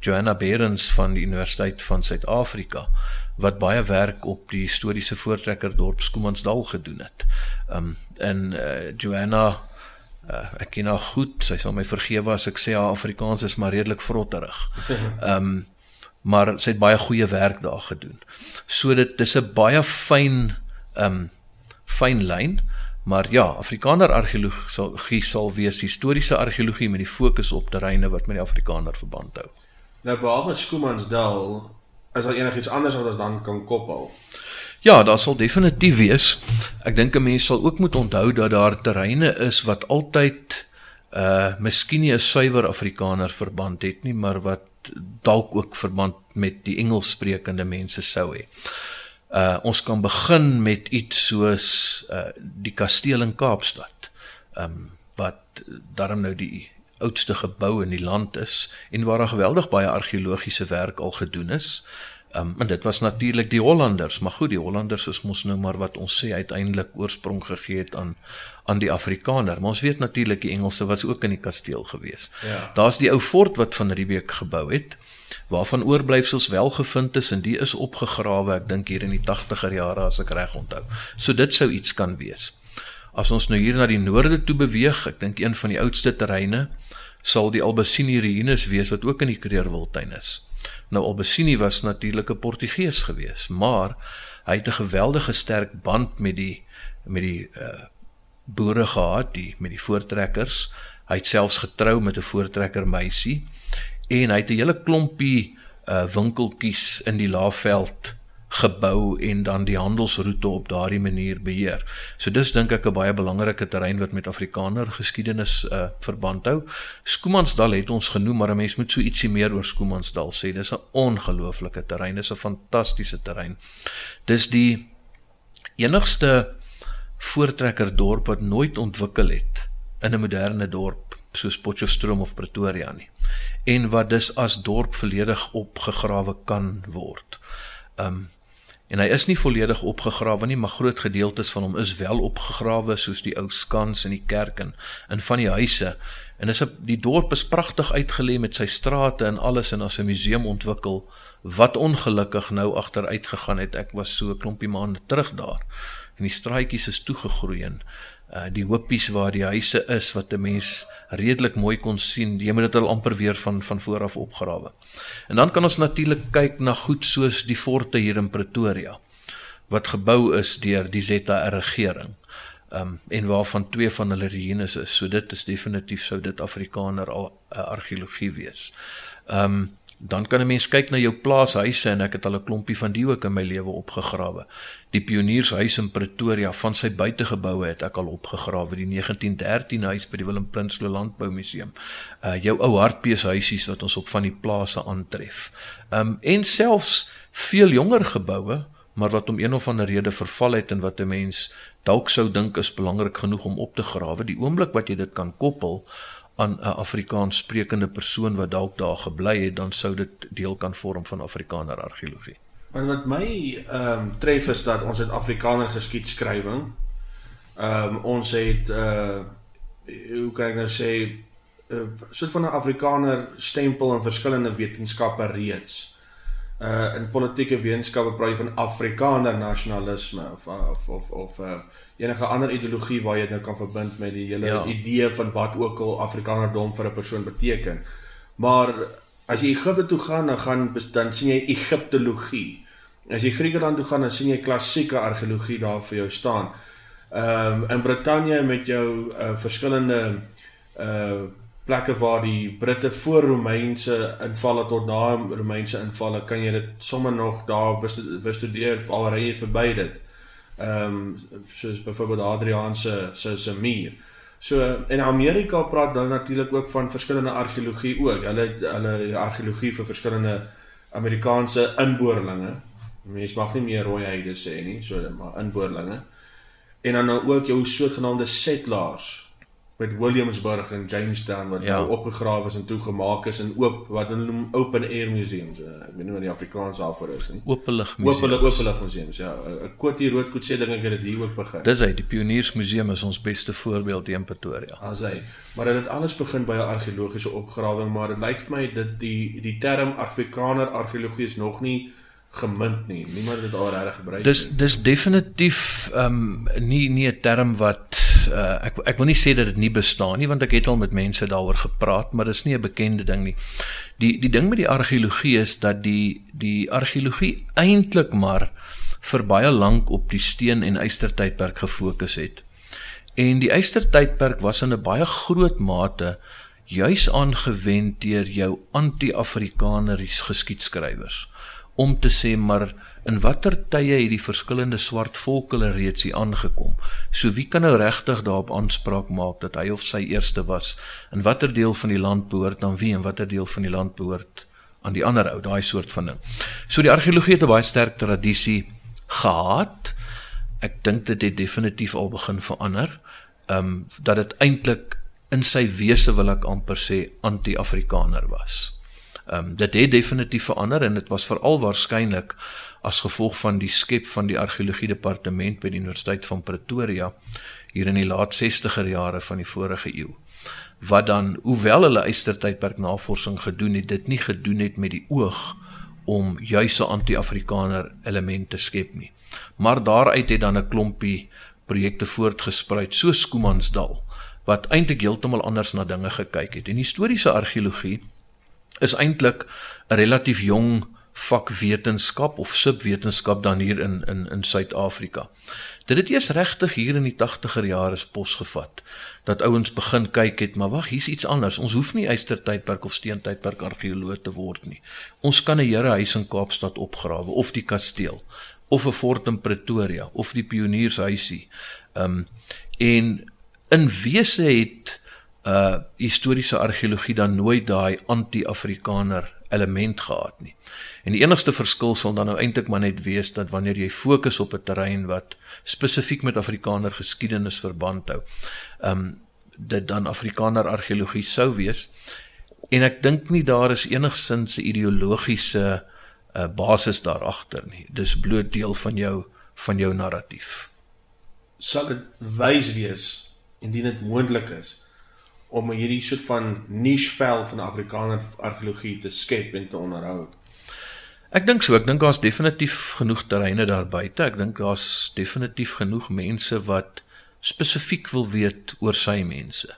Joanna Berens van die Universiteit van Suid-Afrika wat baie werk op die historiese voortrekker dorp Skoomansdal gedoen het. Um en uh, Joanna uh, ek ken haar goed, sy sal my vergewe as ek sê haar Afrikaans is maar redelik vrotterig. Um maar sy het baie goeie werk daar gedoen. So dit dis 'n baie fyn um fyn lyn. Maar ja, Afrikaner argeologie sal sal wees historiese argeologie met die fokus op terreine wat met die Afrikaner verband hou. Nou behalwe Skoomansdal is daar enigiets anders wat ons dan kan koppel? Ja, daar sal definitief wees. Ek dink 'n mens sal ook moet onthou dat daar terreine is wat altyd uh miskien nie 'n suiwer Afrikaner verband het nie, maar wat dalk ook verband met die Engelssprekende mense sou hê. Uh ons kan begin met iets soos uh die kasteel in Kaapstad. Um wat daarom nou die oudste gebou in die land is en waar daar geweldig baie argeologiese werk al gedoen is. Um, en dit was natuurlik die Hollanders, maar goed, die Hollanders is mos nou maar wat ons sê uiteindelik oorsprong gegee het aan aan die Afrikaner. Maar ons weet natuurlik die Engelse was ook in die kasteel gewees. Ja. Daar's die ou fort wat van Riebeeck gebou het waarvan oorblyfsels wel gevind is en die is opgegrawe ek dink hier in die 80er jare as ek reg onthou. So dit sou iets kan wees. As ons nou hier na die noorde toe beweeg, ek dink een van die oudste terreine sal die Albacini ruïnes wees wat ook in die Kreerwiltuin is. Nou Albacini was natuurlik 'n Portugees gewees, maar hy het 'n geweldige sterk band met die met die uh boere gehad, die met die voortrekkers. Hy het selfs getrou met 'n voortrekker meisie en hy het 'n hele klompie uh winkeltjies in die Laagveld gebou en dan die handelsroete op daardie manier beheer. So dis dink ek 'n baie belangrike terrein wat met Afrikaner geskiedenis uh verband hou. Skoomansdal het ons genoem, maar 'n mens moet so ietsie meer oor Skoomansdal sê. Dis 'n ongelooflike terrein, dis 'n fantastiese terrein. Dis die enigste voortrekker dorp wat nooit ontwikkel het in 'n moderne dorp soos Potchefstroom of Pretoria nie en wat dus as dorp volledig opgegrawe kan word. Um en hy is nie volledig opgegrawe nie, maar groot gedeeltes van hom is wel opgegrawe soos die ou skans en die kerk en in van die huise. En is die dorp is pragtig uitgelê met sy strate en alles en as 'n museum ontwikkel wat ongelukkig nou agteruit gegaan het. Ek was so 'n klompie maande terug daar en die straatjies is toegegroei en uh, die hoopies waar die huise is wat 'n mens redelik mooi kon sien. Jy moet dit al amper weer van van voor af opgrawe. En dan kan ons natuurlik kyk na goed soos die forte hier in Pretoria wat gebou is deur die ZR regering. Um en waarvan twee van hulle ruïnes is. So dit is definitief sou dit Afrikaner al uh, argeologie wees. Um dan kan 'n mens kyk na jou plaashuise en ek het al 'n klompie van die ook in my lewe opgegrawe. Die Pioniershuis in Pretoria van sy buitegeboue het ek al opgegrawe, die 1913 huis by die Willem Prinsloo Landbou Museum. Uh jou ou hartbeeshuisies wat ons op van die plase aantref. Um en selfs veel jonger geboue, maar wat om een of ander rede verval het en wat 'n mens dalk sou dink is belangrik genoeg om op te grawe. Die oomblik wat jy dit kan koppel aan 'n Afrikaans sprekende persoon wat dalk daar gebly het, dan sou dit deel kan vorm van Afrikaner argeologie. En wat my ehm um, tref is dat ons het Afrikaner geskiedskrywing. Ehm um, ons het uh hoe kan ek nou sê 'n uh, soort van 'n Afrikaner stempel in verskillende wetenskappe reeds. Uh in politieke wetenskappe praat jy van Afrikaner nasionalisme of of of, of uh enige ander ideologie waar jy dit nou kan verbind met die hele ja. idee van wat ook al Afrikanerdom vir 'n persoon beteken. Maar as jy Egipte toe gaan, dan gaan dan sien jy Egiptologie. As jy Griekeland toe gaan, dan sien jy klassieke argeologie daar vir jou staan. Ehm um, in Brittanje met jou uh, verskillende uh plekke waar die Britte voor Romeinse invalle tot na Romeinse invalle kan jy dit sommer nog daar bestudeer alreeds verby dit ehm um, soos byvoorbeeld Adriaan se se se muur. So in Amerika praat hulle natuurlik ook van verskillende argeologie ook. Hulle hulle argeologie vir verskillende Amerikaanse inboorlinge. Mense mag nie meer rooi heide sê nie, so maar inboorlinge. En dan nou ook jou sogenaamde settlers met Williamsburg en Jamestown wat ja. nou opgegrawe is en toegemaak is en oop wat hulle noem open air museums. Uh, ek weet nie wat die Afrikaans daarvoor is nie. Openlig museums. Openlik openlig museums. Ja, 'n Kotie Roodkoet sê dink ek het dit hier ook begin. Dis hy, die Pioniersmuseum is ons beste voorbeeld hier in Pretoria. As hy. Maar dit het alles begin by 'n argeologiese opgrawing, maar dit lyk vir my dit die die term Afrikaner argeologie is nog nie gemunt nie. Niemand het dit al reg gebruik nie. Dis dis definitief ehm um, nie nie 'n term wat uh, ek ek wil nie sê dat dit nie bestaan nie want ek het al met mense daaroor gepraat, maar dit is nie 'n bekende ding nie. Die die ding met die argeologie is dat die die argeologie eintlik maar vir baie lank op die steen en ystertydperk gefokus het. En die ystertydperk was in 'n baie groot mate juis aangewend deur jou anti-afrikaneries geskiedskrywers om te sê maar in watter tye het die verskillende swart volke reeds hier aangekom. So wie kan nou regtig daarop aanspraak maak dat hy of sy eerste was? In watter deel van die land behoort aan wie en watter deel van die land behoort aan die ander ou, daai soort van ding. So die argeologie het 'n baie sterk tradisie gehad. Ek dink dit het definitief al begin verander. Ehm um, dat dit eintlik in sy wese wil ek amper sê anti-Afrikaner was. Ehm um, dit het definitief verander en dit was veral waarskynlik as gevolg van die skep van die argeologie departement by die Universiteit van Pretoria hier in die laat 60er jare van die vorige eeu wat dan hoewel hulle eystertydperk navorsing gedoen het dit nie gedoen het met die oog om juis 'n anti-afrikaner element te skep nie. Maar daaruit het dan 'n klompie projekte voortgespruit so Skoomansdal wat eintlik heeltemal anders na dinge gekyk het. En historiese argeologie is eintlik 'n relatief jong vakwetenskap of subwetenskap dan hier in in in Suid-Afrika. Dit het eers regtig hier in die 80er jare pos gevat dat ouens begin kyk het, maar wag, hier's iets anders. Ons hoef nie eystertydperk of steentydperk argeoloog te word nie. Ons kan 'n herehuis in Kaapstad opgrawe of die kasteel of 'n fort in Pretoria of die pioniershuisie. Ehm um, en in wese het uh historiese argeologie dan nooit daai anti-afrikaner element gehad nie. En die enigste verskil sal dan nou eintlik maar net wees dat wanneer jy fokus op 'n terrein wat spesifiek met Afrikaner geskiedenis verband hou, ehm um, dit dan Afrikaner argeologie sou wees. En ek dink nie daar is enigsins 'n ideologiese uh, basis daar agter nie. Dis bloot deel van jou van jou narratief. Sal dit wys wees indien dit moontlik is om hierdie soort van niche vel van Afrikaner argeologie te skep en te onderhou. Ek dink so, ek dink daar's definitief genoeg terreine daar buite. Ek dink daar's definitief genoeg mense wat spesifiek wil weet oor sy mense.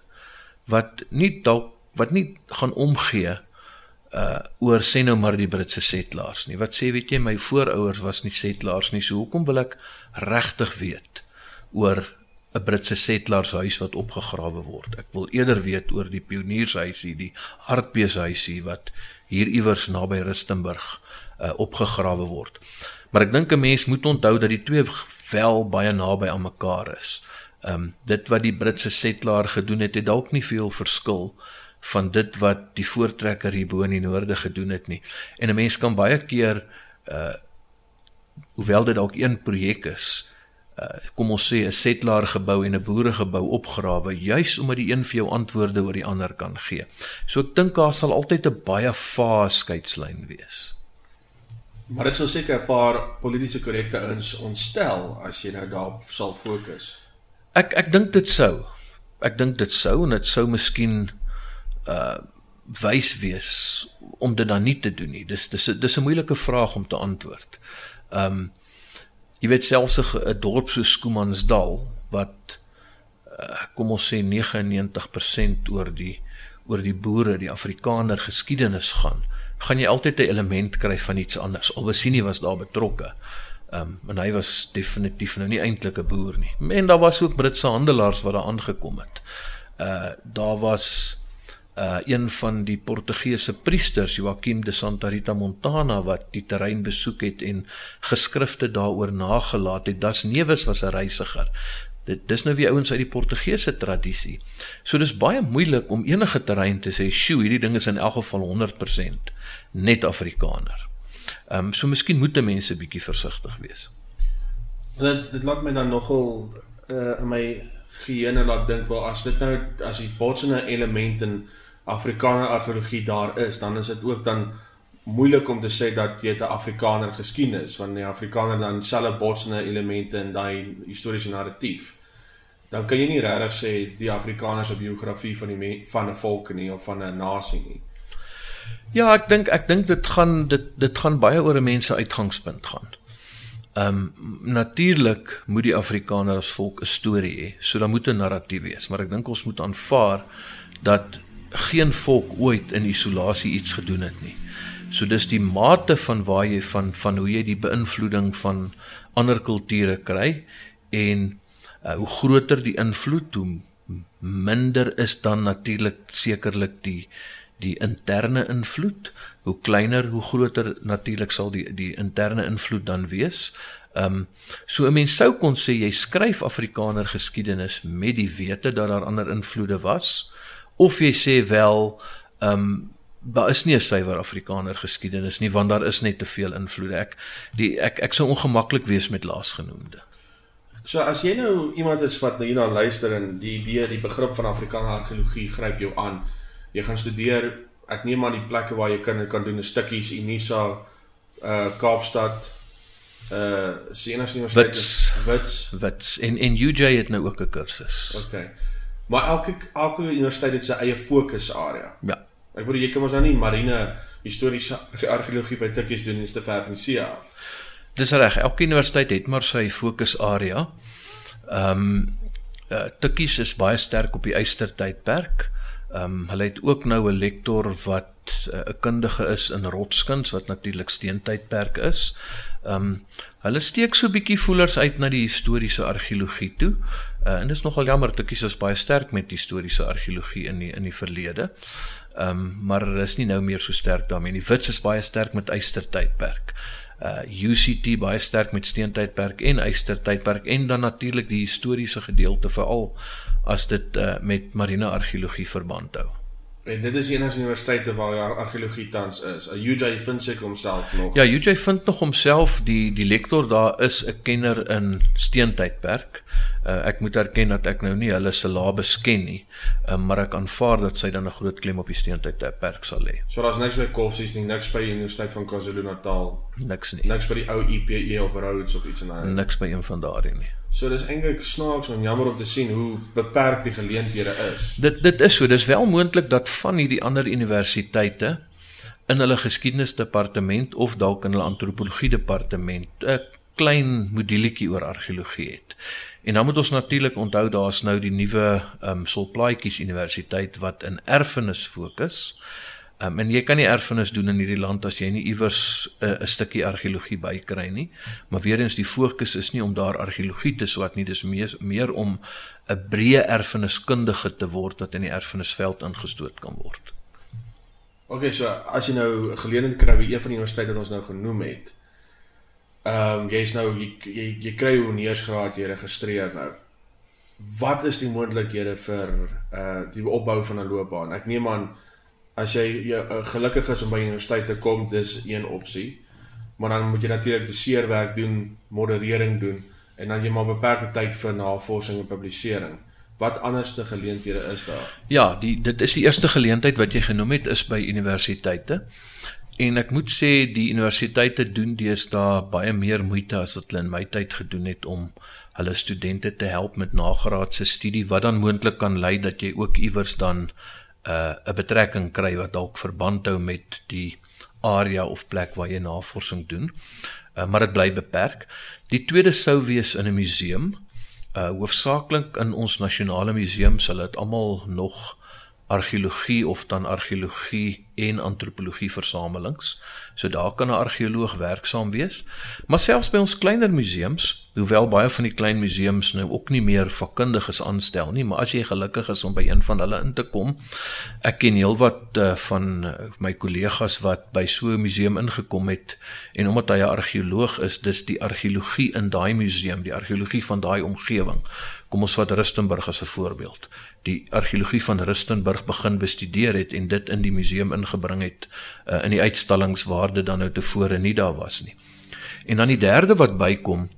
Wat nie dalk wat nie gaan omgee uh oor sê nou maar die Britse settlers nie. Wat sê weet jy my voorouers was nie settlers nie. So hoekom wil ek regtig weet oor 'n Britse settlershuis wat opgegrawe word. Ek wil eerder weet oor die pioniershuisie, die hartbeeshuisie wat hier iewers naby Rustenburg uh, opgegrawe word. Maar ek dink 'n mens moet onthou dat die twee wel baie naby aan mekaar is. Ehm um, dit wat die Britse settler gedoen het, het dalk nie veel verskil van dit wat die voortrekker hierbo in die noorde gedoen het nie. En 'n mens kan baie keer uh hoewel dit dalk een projek is, uh, kom ons sê 'n settler gebou en 'n boeregebou opgrawe juis omdat die een vir jou antwoorde oor die ander kan gee. So ek dink daar sal altyd 'n baie vaas skeidslyn wees. Maar dit sou seker 'n paar politieke korrekte ins ontstel as jy nou daarop sal fokus. Ek ek dink dit sou. Ek dink dit sou en dit sou miskien uh wys wees om dit dan nie te doen nie. Dis dis dis 'n moeilike vraag om te antwoord. Um Jy weet selfs 'n dorp so Skoomansdal wat uh, kom ons sê 99% oor die oor die boere, die Afrikaner geskiedenis gaan, gaan jy altyd 'n element kry van iets anders. Albesini was daar betrokke. Ehm um, en hy was definitief nou nie eintlik 'n boer nie. En daar was ook Britse handelaars wat daar aangekom het. Uh daar was uh een van die Portugese priesters Joaquim de Santa Rita Montana wat die terrein besoek het en geskrifte daaroor nagelaat het. Das Neves was 'n reisiger. Dit dis nou weer ouens uit die Portugese tradisie. So dis baie moeilik om enige terrein te sê, "Sjoe, hierdie ding is in elk geval 100% net Afrikaner." Ehm um, so miskien moet mense bietjie versigtig wees. Dit dit laat my dan nogal uh in my geheue laat dink, "Wel as dit nou as die botsende element in Afrikaner argeologie daar is, dan is dit ook dan moeilik om te sê dat jy 'n Afrikaner geskiedenis want die Afrikaner dan selfe botsende elemente in daai historiese narratief. Dan kan jy nie regtig sê die Afrikaner se biografie van die van 'n volk nie of van 'n nasie nie. Ja, ek dink ek dink dit gaan dit dit gaan baie oor 'n mens se uitgangspunt gaan. Ehm um, natuurlik moet die Afrikaner as volk 'n storie hê, so dan moet 'n narratief wees, maar ek dink ons moet aanvaar dat geen volk ooit in isolasie iets gedoen het nie. So dis die mate van waar jy van van hoe jy die beïnvloeding van ander kulture kry en uh, hoe groter die invloed hoe minder is dan natuurlik sekerlik die die interne invloed hoe kleiner hoe groter natuurlik sal die die interne invloed dan wees. Ehm um, so 'n mens sou kon sê jy skryf Afrikaner geskiedenis met die wete dat daar ander invloede was of jy sê wel ehm um, daar is nie 'n suiwer Afrikaner geskiedenis nie want daar is net te veel invloede. Ek die ek ek sou ongemaklik wees met laasgenoemde. So as jy nou iemand is wat nou hierna luister en die idee, die begrip van Afrikaanse argeologie gryp jou aan. Jy gaan studeer, ek neem aan die plekke waar jy kan kan doen 'n stukkies Unisa, uh Kaapstad, uh Sienas Universiteit, Wits. Wits. Wits en en UJ het nou ook 'n kursus. Okay. Maar elke elke universiteit het sy eie fokusarea. Ja. Ek bedoel jy kan mos nou nie marine historiese argeologie by Tikkies doen in te ver van die see af. Dis reg. Elke universiteit het maar sy fokusarea. Ehm um, uh, Tikkies is baie sterk op die eystertydperk. Ehm um, hulle het ook nou 'n lektor wat 'n uh, kundige is in rotskuns wat natuurlik steentydperk is. Ehm um, hulle steek so 'n bietjie voelers uit na die historiese argeologie toe. Uh, en dis nogal jammer Tikkies is baie sterk met historiese argeologie in die in die verlede. Ehm um, maar hulle is nie nou meer so sterk daarmee. Die Wits is baie sterk met eystertydperk uh UCT baie sterk met steentydperk en eystertydperk en dan natuurlik die historiese gedeelte veral as dit uh met marine argeologie verband hou. En dit is enigste universiteite waar daar argeologie tans is. Uh, UJ vind seker homself nog. Ja, UJ vind nog homself die die lektor daar is 'n kenner in steentydperk. Uh, ek moet erken dat ek nou nie hulle syllabus ken nie, uh, maar ek aanvaar dat sy dan 'n groot klem op die steentydperk sal lê. So daar's niks by Koffsies nie, niks by Universiteit van KwaZulu-Natal, Niks nie. niks by die ou IPE of Rhodes of iets in daai. Niks by een van daardie nie. So dis eintlik snaaks en jammer om te sien hoe beperk die geleenthede is. Dit dit is so, dis wel moontlik dat van hierdie ander universiteite in hulle geskiedenisdepartement of dalk in hulle antropologie departement 'n klein moduletjie oor argeologie het. En dan moet ons natuurlik onthou daar's nou die nuwe ehm um, Solplaatjies Universiteit wat in erfenis fokus. Ehm um, en jy kan nie erfenis doen in hierdie land as jy nie iewers 'n uh, stukkie argeologie bykry nie. Maar weer eens die fokus is nie om daar argeologie te swat nie, dis meer meer om 'n breë erfeniskundige te word wat in die erfenisveld ingestoot kan word. Okay, so as jy nou 'n geleentheid kry by een van die universiteite wat ons nou genoem het. Ehm um, jy's nou jy, jy jy kry hoe neersgraad jy registreer nou. Wat is die moontlikhede vir uh die opbou van 'n loopbaan? Ek neem aan as jy, jy uh, gelukkig is om by universiteit te kom, dis een opsie. Maar dan moet jy natuurlik doseerwerk doen, moderering doen en dan jy maar beperkte tyd vir navorsing en publisering. Wat anderste geleenthede is daar? Ja, die dit is die eerste geleentheid wat jy genoem het is by universiteite. En ek moet sê die universiteite doen deesdae baie meer moeite as wat hulle in my tyd gedoen het om hulle studente te help met nagraadse studie wat dan moontlik kan lei dat jy ook iewers dan 'n uh, 'n betrekking kry wat dalk verband hou met die area of plek waar jy navorsing doen. Uh, maar dit bly beperk. Die tweede sou wees in 'n museum. Uh hoofsaaklik in ons nasionale museum sal dit almal nog argeologie of dan argeologie en antropologie versamelings. So daar kan 'n argeoloog werksaam wees. Maar selfs by ons kleiner museums, hoewel baie van die klein museums nou ook nie meer vakkundiges aanstel nie, maar as jy gelukkig is om by een van hulle in te kom, ek ken heelwat uh, van uh, my kollegas wat by so 'n museum ingekom het en omdat hy 'n argeoloog is, dis die argeologie in daai museum, die argeologie van daai omgewing. Kom ons vat Rustenburg as 'n voorbeeld. Die argeologie van Rustenburg begin bestudeer het en dit in die museum ingebring het uh, in die uitstallings waar dit dan nou tevore nie daar was nie. En dan die derde wat bykom,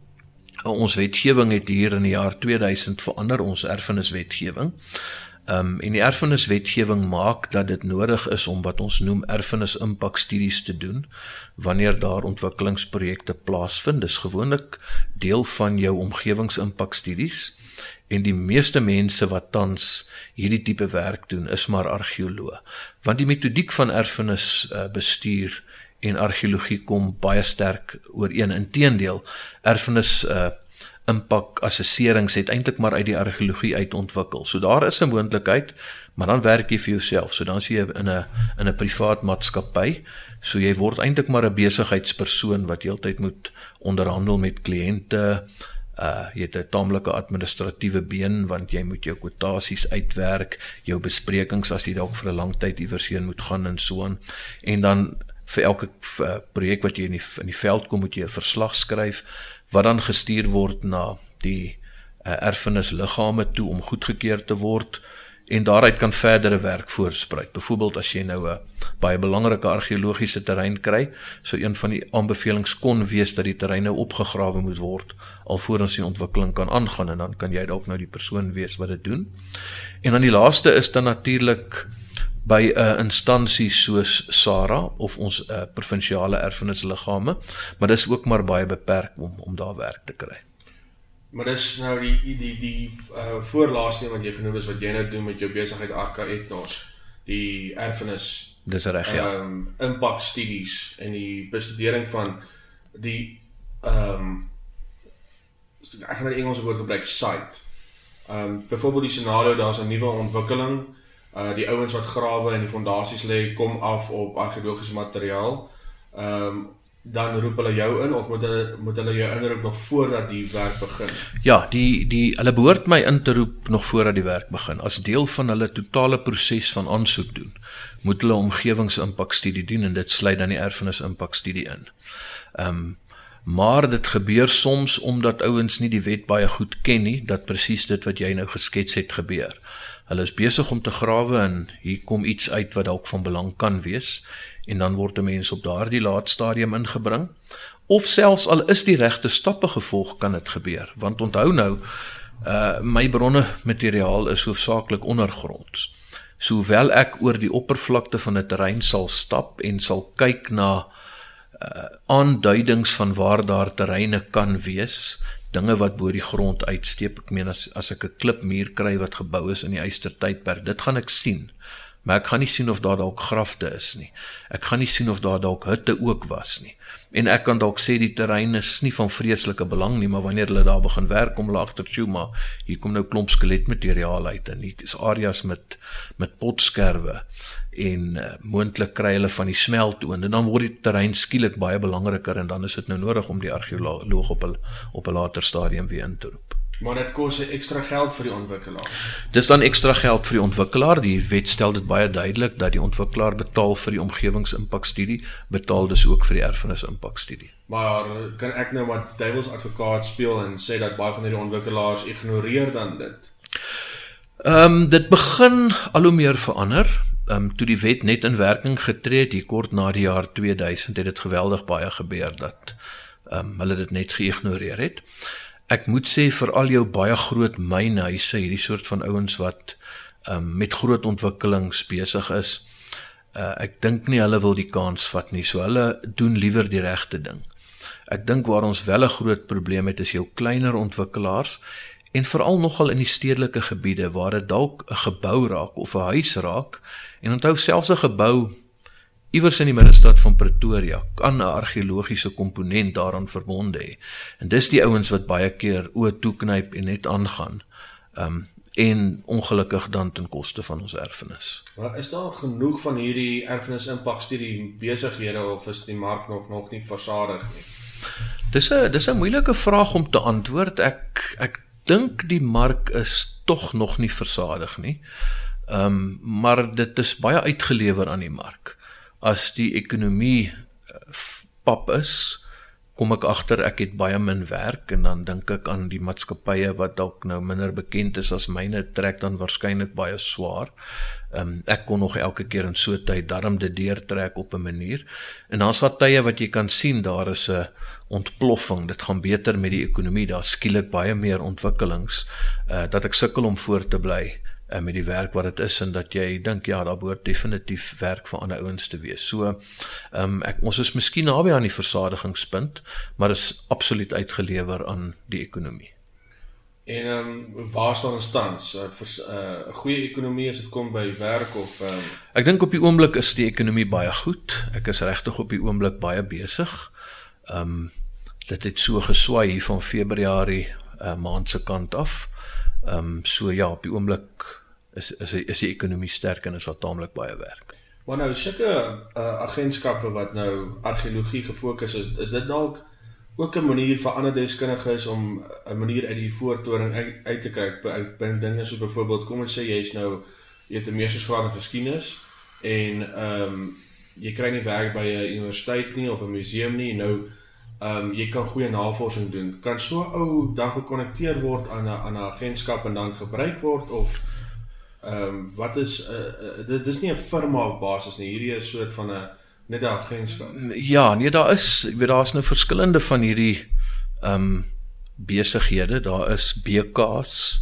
ons wetgewing het hier in die jaar 2000 verander ons erfeniswetgewing. Ehm um, en die erfeniswetgewing maak dat dit nodig is om wat ons noem erfenis-impakstudies te doen wanneer daar ontwikkelingsprojekte plaasvind. Dis gewoonlik deel van jou omgewingsimpakstudies en die meeste mense wat tans hierdie tipe werk doen is maar argeoloë want die metodiek van erfenis uh, bestuur en argeologie kom baie sterk ooreen. Inteendeel erfenis uh, impak assesserings het eintlik maar uit die argeologie uit ontwikkel so daar is 'n moontlikheid maar dan werk jy vir jouself. So dan sien jy in 'n in 'n privaat maatskappy. So jy word eintlik maar 'n besigheidspersoon wat heeltyd moet onderhandel met kliënte uh jy het 'n taamlike administratiewe been want jy moet jou kwotasies uitwerk, jou besprekings as jy dalk vir 'n lang tyd iewers heen moet gaan en so aan. En dan vir elke uh, projek wat jy in die in die veld kom, moet jy 'n verslag skryf wat dan gestuur word na die uh, erfenisliggame toe om goedgekeur te word en daaruit kan verdere werk voorspruit. Byvoorbeeld as jy nou 'n baie belangrike argeologiese terrein kry, sou een van die aanbevelings kon wees dat die terrein nou opgegrawe moet word alvorens die ontwikkeling kan aangaan en dan kan jy dalk nou die persoon wees wat dit doen. En dan die laaste is dan natuurlik by 'n uh, instansie soos SARA of ons uh, provinsiale erfenisliggame, maar dis ook maar baie beperk om om daar werk te kry. Maar dis nou die die die uh voorlaaste een wat jy genoem is wat jy nou doen met jou besigheid Arca Ethnos, die erfenis. Dis reg ja. Ehm um, impak studies en die bestudering van die ehm um, ek gaan 'n Engelse woord gebruik site. Ehm um, byvoorbeeld die scenario daar's 'n nuwe ontwikkeling, uh die ouens wat grawe en die fondasies lê kom af op argeologiese materiaal. Ehm um, dan roep hulle jou in of moet hulle moet hulle jou inroep nog voordat die werk begin? Ja, die die hulle behoort my in te roep nog voordat die werk begin. As deel van hulle totale proses van aansoek doen, moet hulle omgewingsimpakstudie doen en dit sluit dan die erfenisimpakstudie in. Ehm um, maar dit gebeur soms omdat ouens nie die wet baie goed ken nie dat presies dit wat jy nou geskets het gebeur. Hulle is besig om te grawe en hier kom iets uit wat dalk van belang kan wees. En dan word 'n mens op daardie laat stadium ingebring. Of selfs al is die regte stappe gevolg kan dit gebeur. Want onthou nou uh my bronne materiaal is hoofsaaklik ondergronds. Sowel ek oor die oppervlakte van 'n terrein sal stap en sal kyk na uh aanduidings van waar daar terreine kan wees dinge wat bo die grond uitsteek ek meen as as ek 'n klipmuur kry wat gebou is in die eystertydperk dit gaan ek sien maar ek gaan nie sien of daar dalk grafte is nie. Ek gaan nie sien of daar dalk hutte ook was nie. En ek kan dalk sê die terrein is nie van vreeslike belang nie, maar wanneer hulle daar begin werk om hulle agter toe maar hier kom nou klomp skeletmateriaal uit en hier is areas met met potskerwe en uh, moontlik kry hulle van die smeltoon en dan word die terrein skielik baie belangriker en dan is dit nou nodig om die argeoloog op 'n op 'n later stadium weer in te roep. Maar dit kos ekstra geld vir die ontwikkelaar. Dis dan ekstra geld vir die ontwikkelaar. Die wet stel dit baie duidelik dat die ontwikkelaar betaal vir die omgewingsimpakstudie, betaal dus ook vir die erfenisimpakstudie. Maar kan ek nou maar duiwels advokaat speel en sê dat baie van hierdie ontwikkelaars ignoreer dan dit? Ehm um, dit begin al hoe meer verander. Ehm um, toe die wet net in werking getree het hier kort na die jaar 2000 het dit geweldig baie gebeur dat ehm um, hulle dit net geïgnoreer het. Ek moet sê vir al jou baie groot mynhuise, hierdie soort van ouens wat um, met groot ontwikkelings besig is, uh, ek dink nie hulle wil die kans vat nie. So hulle doen liewer die regte ding. Ek dink waar ons wel 'n groot probleem het is jou kleiner ontwikkelaars en veral nogal in die stedelike gebiede waar dit dalk 'n gebou raak of 'n huis raak en onthou selfs 'n gebou iewers in die middestad van Pretoria kan 'n argeologiese komponent daaraan verbonde hê. En dis die ouens wat baie keer oë toeknyp en net aangaan. Um en ongelukkig dan ten koste van ons erfenis. Maar is daar genoeg van hierdie erfenisimpakstudie besighede of is die mark nog nog nie versadig nie? Dis 'n dis 'n moeilike vraag om te antwoord. Ek ek dink die mark is tog nog nie versadig nie. Ehm um, maar dit is baie uitgelewer aan die mark as die ekonomie eh, pap is, kom ek agter ek het baie min werk en dan dink ek aan die maatskappye wat dalk nou minder bekend is as myne trek dan waarskynlik baie swaar. Um, ek kon nog elke keer in so tyd darm dit deurtrek op 'n manier. En dan's daar tye wat jy kan sien daar is 'n ontploffing. Dit gaan beter met die ekonomie. Daar's skielik baie meer ontwikkelings uh dat ek sukkel om voort te bly uh, met die werk wat dit is en dat jy dink ja, daar behoort definitief werk vir ander ouens te wees. So ehm um, ek ons is miskien naby aan die versadigingspunt, maar is absoluut uitgelewer aan die ekonomie. En ehm um, waar staan ons tans? 'n uh, uh, goeie ekonomie as dit kom by werk of ehm um... Ek dink op die oomblik is die ekonomie baie goed. Ek is regtig op die oomblik baie besig. Ehm um, dit het so geswaai hier van Februarie uh, maand se kant af. Ehm um, so ja, op die oomblik is is is die ekonomie sterk en is daar taamlik baie werk. Maar nou sulke uh, agentskappe wat nou argeologie gefokus is, is dit dalk ook 'n manier vir ander deskundiges om 'n manier uit die voortoring uit, uit te kry by binne dinge soos byvoorbeeld kom ons sê jy's nou jy het 'n meestersgraad in geskiedenis en ehm um, jy kry nie werk by 'n universiteit nie of 'n museum nie nou ehm um, jy kan goeie navorsing doen. Kan so ou dan gekonnekteer word aan 'n aan 'n agentskap en dan gebruik word of Ehm um, wat is 'n uh, uh, dit is nie 'n firma op basis nie. Hierdie is 'n soort van 'n net 'n agentskap. Ja, nee, daar is, ek weet daar's nou verskillende van hierdie ehm um, besighede. Daar is BKs,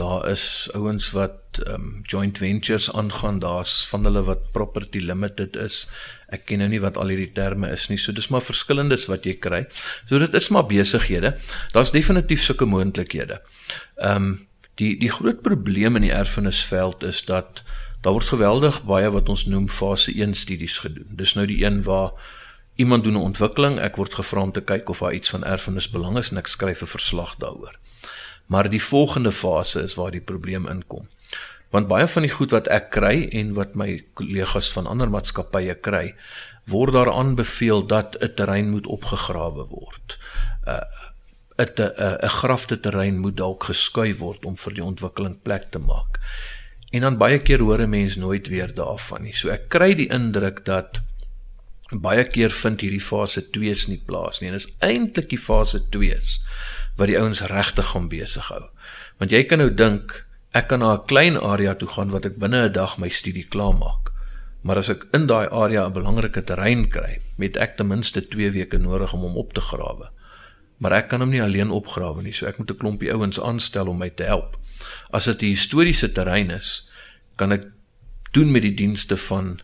daar is ouens wat um, joint ventures aangaan. Daar's van hulle wat property limited is. Ek ken nou nie wat al hierdie terme is nie. So dis maar verskillendes wat jy kry. So dit is maar besighede. Daar's definitief sulke moontlikhede. Um, die die groot probleem in die erfenisveld is dat daar word geweldig baie wat ons noem fase 1 studies gedoen. Dis nou die een waar iemand doen 'n ontwikkeling, ek word gevra om te kyk of daar iets van erfenis belang is en ek skryf 'n verslag daaroor. Maar die volgende fase is waar die probleem inkom. Want baie van die goed wat ek kry en wat my kollegas van ander maatskappye kry, word daar aanbeveel dat 'n terrein moet opgegrawe word. Uh 'n 'n 'n grafte terrein moet dalk geskuif word om vir die ontwikkeling plek te maak. En dan baie keer hoor 'n mens nooit weer daarvan nie. So ek kry die indruk dat baie keer vind hierdie fase 2's nie plaas nie. En dit is eintlik die fase 2's wat die ouens regtig gaan besig hou. Want jy kan nou dink ek kan na 'n klein area toe gaan wat ek binne 'n dag my studie klaar maak. Maar as ek in daai area 'n belangrike terrein kry, met ek ten minste 2 weke nodig om hom op te grawe. Maar ek kan hom nie alleen opgrawe nie, so ek moet 'n klompie ouens aanstel om my te help. As dit 'n historiese terrein is, kan ek doen met die dienste van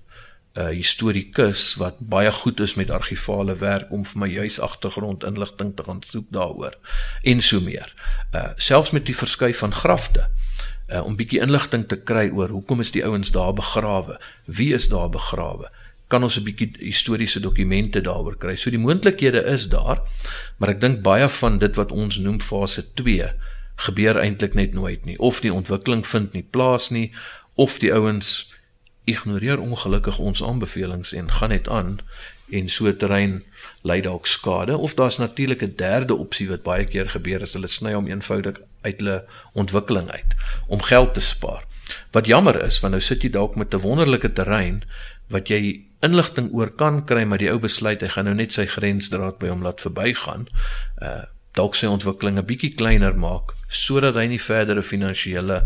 uh, historikus wat baie goed is met argivale werk om vir my juis agtergrond inligting te gaan soek daaroor en so meer. Uh selfs met die verskuif van grafte uh om bietjie inligting te kry oor hoekom is die ouens daar begrawe? Wie is daar begrawe? kan ons 'n bietjie historiese dokumente daaroor kry. So die moontlikhede is daar, maar ek dink baie van dit wat ons noem fase 2 gebeur eintlik net nooit nie of die ontwikkeling vind nie plaas nie of die ouens ignoreer ongelukkig ons aanbevelings en gaan net aan en so terrein lei dalk skade of daar's natuurlik 'n derde opsie wat baie keer gebeur as hulle sny om eenvoudig uit hulle ontwikkeling uit om geld te spaar. Wat jammer is want nou sit jy dalk met 'n wonderlike terrein wat jy inligting oor kan kry maar die ou besluit hy gaan nou net sy grensdraad by hom laat verbygaan. Uh dalk sy ontwikkeling 'n bietjie kleiner maak sodat hy nie verdere finansiële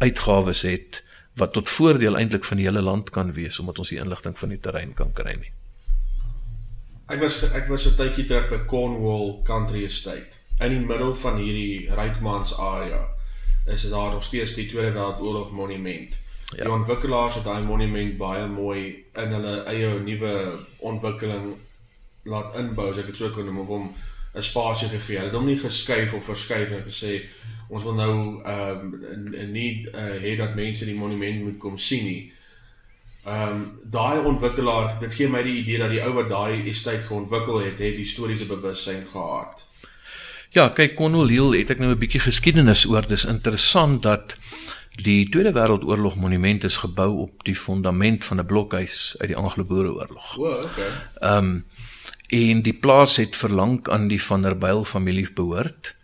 uitgawes het wat tot voordeel eintlik van die hele land kan wees omdat ons die inligting van die terrein kan kry nie. Ek was ek was 'n tydjie terug by Cornwall Country Estate in die middel van hierdie rykmans area. Is daar nog steeds die Tweede Wêreldoorlog monument. Ja. Die ontwikkelaars het daai monument baie mooi in hulle eie nuwe ontwikkeling laat inbou, as ek dit so kan noem, of hom 'n spasie gegee. Hulle het hom nie geskuif of verskuif en gesê ons wil nou ehm um, nie uh, hê dat mense die monument moet kom sien nie. Ehm um, daai ontwikkelaar, dit gee my die idee dat die ou wat daai estate geontwikkel het, het historiese bewussyn gehad. Ja, kyk Connolil het ek nou 'n bietjie geskiedenis oor. Dis interessant dat die Tweede Wêreldoorlog monument is gebou op die fondament van 'n blokhuis uit die Anglo-Boereoorlog. O, oh, okay. Ehm um, en die plaas het verlang aan die van der Byl familie behoort.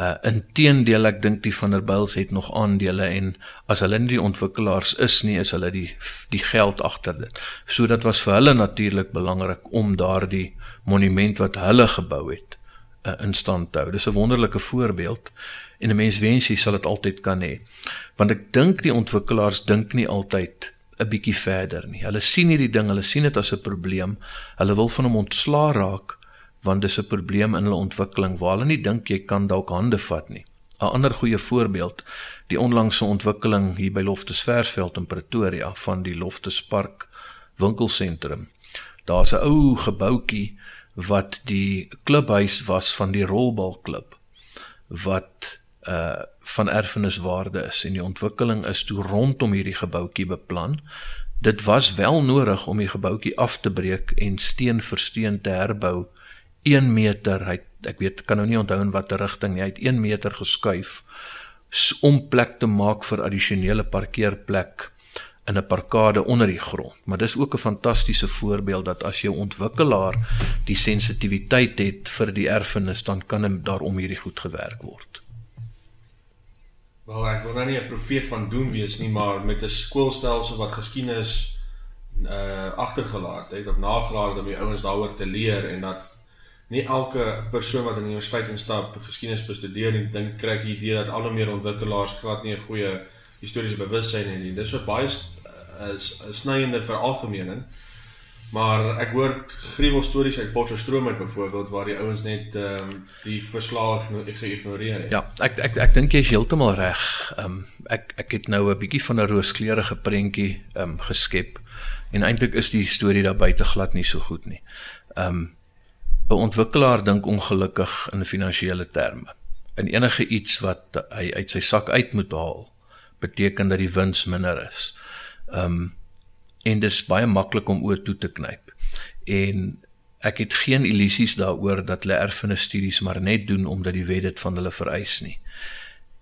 Uh inteendeel ek dink die van der Byls het nog aandele en as hulle nie die ontwikkelaars is nie is hulle die die geld agter dit. So dit was vir hulle natuurlik belangrik om daardie monument wat hulle gebou het uh, in stand te hou. Dis 'n wonderlike voorbeeld en 'n mens wens jy sal dit altyd kan hê. Want ek dink die ontwikkelaars dink nie altyd 'n bietjie verder nie. Hulle sien hierdie ding, hulle sien dit as 'n probleem. Hulle wil van hom ontslaa raak want dis 'n probleem in hulle ontwikkeling waar hulle nie dink jy kan dalk hande vat nie. 'n Ander goeie voorbeeld, die onlangse ontwikkeling hier by Loftus Versveld in Pretoria van die Loftus Park winkelsentrum. Daar's 'n ou gebouetjie wat die klubhuis was van die rolbalklub wat uh van erfeniswaarde is en die ontwikkeling is toe rondom hierdie gebouetjie beplan. Dit was wel nodig om die gebouetjie af te breek en steen vir steen te herbou 1 meter, hy ek weet kan nou nie onthou in watter rigting nie, hy het 1 meter geskuif om plek te maak vir addisionele parkeerplek in 'n parkade onder die grond. Maar dis ook 'n fantastiese voorbeeld dat as jou ontwikkelaar die sensitiwiteit het vir die erfenis, dan kan daarom hierdie goed gewerk word. Wel, ek wil nou nie 'n profeet van doen wees nie, maar met 'n skoolstelsel wat geskiedenis uh agtergelaat het of nagelaat om die ouens daaroor te leer en dat nie elke persoon wat in die universiteit instap geskiedenis bestudeer en dink kry ek die idee dat al hoe meer ontwikkelaars glad nie 'n goeie historiese bewussyn en nie. Dis 'n baie uh, snyende veralgemening. Maar ek hoor gruwel stories uit Potchefstroom uit byvoorbeeld waar die ouens net ehm um, die verslae geïgnoreer het. Ja, ek ek ek dink jy is heeltemal reg. Ehm um, ek ek het nou 'n bietjie van 'n rooskleurige prentjie ehm um, geskep en eintlik is die storie daar buite glad nie so goed nie. Ehm um, 'n ontwikkelaar dink ongelukkig in finansiële terme. En enige iets wat hy uit sy sak uit moet haal, beteken dat die wins minder is. Um, en dit is baie maklik om oor toe te knyp. En ek het geen illusies daaroor dat hulle erfenis studies maar net doen omdat die wet dit van hulle vereis nie.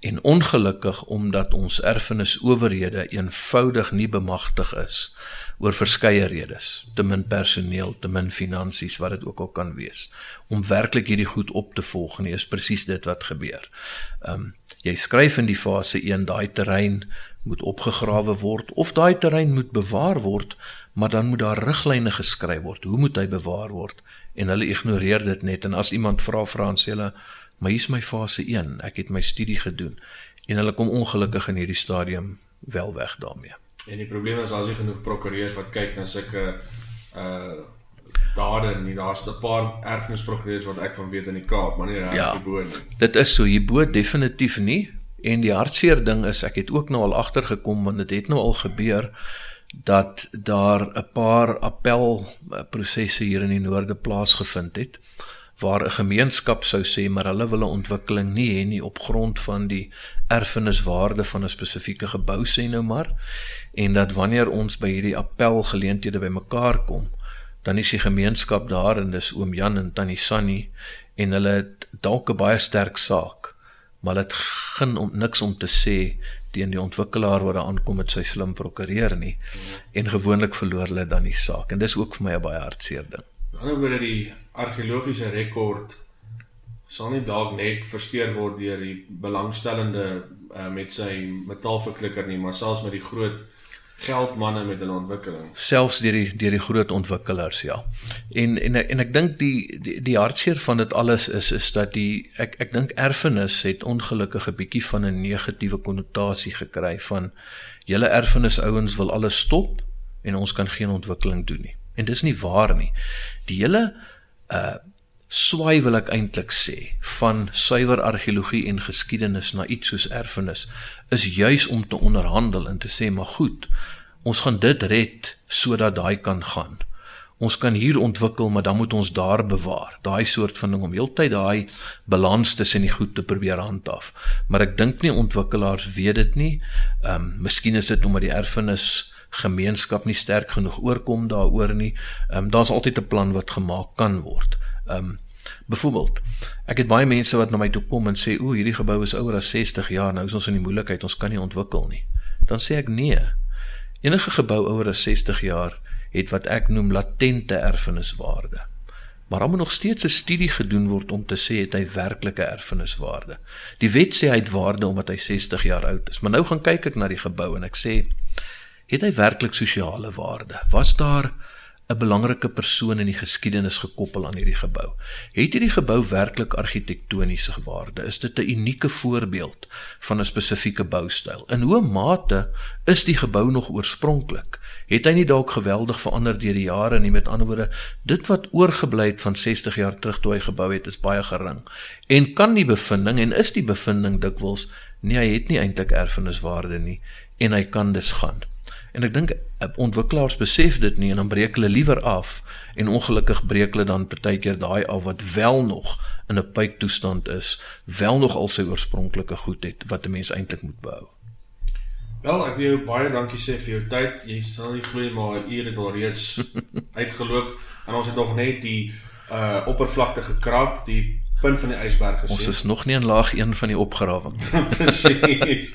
En ongelukkig omdat ons erfenis owerhede eenvoudig nie bemagtig is oor verskeie redes, te min personeel, te min finansies wat dit ook al kan wees, om werklik hierdie goed op te volg nie, is presies dit wat gebeur. Ehm um, jy skryf in die fase 1 daai terrein moet opgegrawe word of daai terrein moet bewaar word, maar dan moet daar riglyne geskryf word. Hoe moet hy bewaar word? En hulle ignoreer dit net en as iemand vra vra en sê hulle, "Maar hier's my fase 1. Ek het my studie gedoen." En hulle kom ongelukkig in hierdie stadium wel weg daarmee. En die probleem is as jy genoeg prokureurs wat kyk na sulke uh dade nie. Daar's 'n paar erfenisprokureurs wat ek van weet in die Kaap, maar nie reg ja, hierbo nie. Dit is so hierbo definitief nie. En die hartseer ding is ek het ook nou al agtergekom want dit het nou al gebeur dat daar 'n paar appel prosesse hier in die noorde plaasgevind het waar 'n gemeenskap sou sê maar hulle wil 'n ontwikkeling nie hê nie op grond van die erfeniswaarde van 'n spesifieke gebou sê nou maar en dat wanneer ons by hierdie appelgeleenthede bymekaar kom dan is die gemeenskap daar en dis oom Jan en tannie Sannie en hulle het dalk 'n baie sterk saak maar dit geen om niks om te sê teen die ontwikkelaar wat daar aankom met sy slim prokureur nie en gewoonlik verloor hulle dan die saak en dis ook vir my 'n baie hartseer ding. Aan die ander bodre die argeologiese rekord sal nie dalk net versteur word deur die belangstellende uh, met sy metaalverklikker nie, maar selfs met die groot geldmanne met hulle ontwikkeling. Selfs deur die deur die groot ontwikkelaars, ja. En en en ek dink die die, die hartseer van dit alles is is dat die ek ek dink erfenis het ongelukkig 'n bietjie van 'n negatiewe konnotasie gekry van julle erfenis ouens wil alles stop en ons kan geen ontwikkeling doen nie. En dis nie waar nie. Die hele uh swaai wil ek eintlik sê van suiwer argeologie en geskiedenis na iets soos erfenis is juis om te onderhandel en te sê maar goed ons gaan dit red sodat daai kan gaan. Ons kan hier ontwikkel maar dan moet ons daar bewaar. Daai soort van ding om heeltyd daai balans tussen die goed te probeer handhaaf. Maar ek dink nie ontwikkelaars weet dit nie. Ehm um, miskien is dit omdat die erfenis gemeenskap nie sterk genoeg oorkom daaroor nie. Ehm um, daar's altyd 'n plan wat gemaak kan word um, byvoorbeeld, ek het baie mense wat na my toe kom en sê, "O, hierdie gebou is ouer as 60 jaar, nou is ons in die moeilikheid, ons kan nie ontwikkel nie." Dan sê ek, "Nee. Enige gebou ouer as 60 jaar het wat ek noem latente erfeniswaarde." Maar moet nog steeds 'n studie gedoen word om te sê het hy werklike erfeniswaarde. Die wet sê hy het waarde omdat hy 60 jaar oud is, maar nou gaan kyk ek na die gebou en ek sê het hy werklik sosiale waarde? Was daar 'n belangrike persoon in die geskiedenis gekoppel aan hierdie gebou. Het hierdie gebou werklik argitektoniese waarde? Is dit 'n unieke voorbeeld van 'n spesifieke boustyl? In hoe mate is die gebou nog oorspronklik? Het hy nie dalk geweldig verander deur die jare nie? Met ander woorde, dit wat oorgebly het van 60 jaar terug toe hy gebou het, is baie gering. En kan die bevinding en is die bevinding dikwels nee, hy het nie eintlik erfeniswaarde nie en hy kan dus gaan. En ek dink eh, ontwikkelaars besef dit nie en dan breek hulle liewer af en ongelukkig breek hulle dan partykeer daai af wat wel nog in 'n pyp toestand is, wel nog al sy oorspronklike goed het wat 'n mens eintlik moet behou. Wel, ek wil jou baie dankie sê vir jou tyd. Jy sal nie glo maar 'n uur het al reeds uitgeloop en ons het nog net die uh oppervlakte gekrap, die punt van die ysberg gesien. Ons is nog nie in laag 1 van die opgrawing. Presies.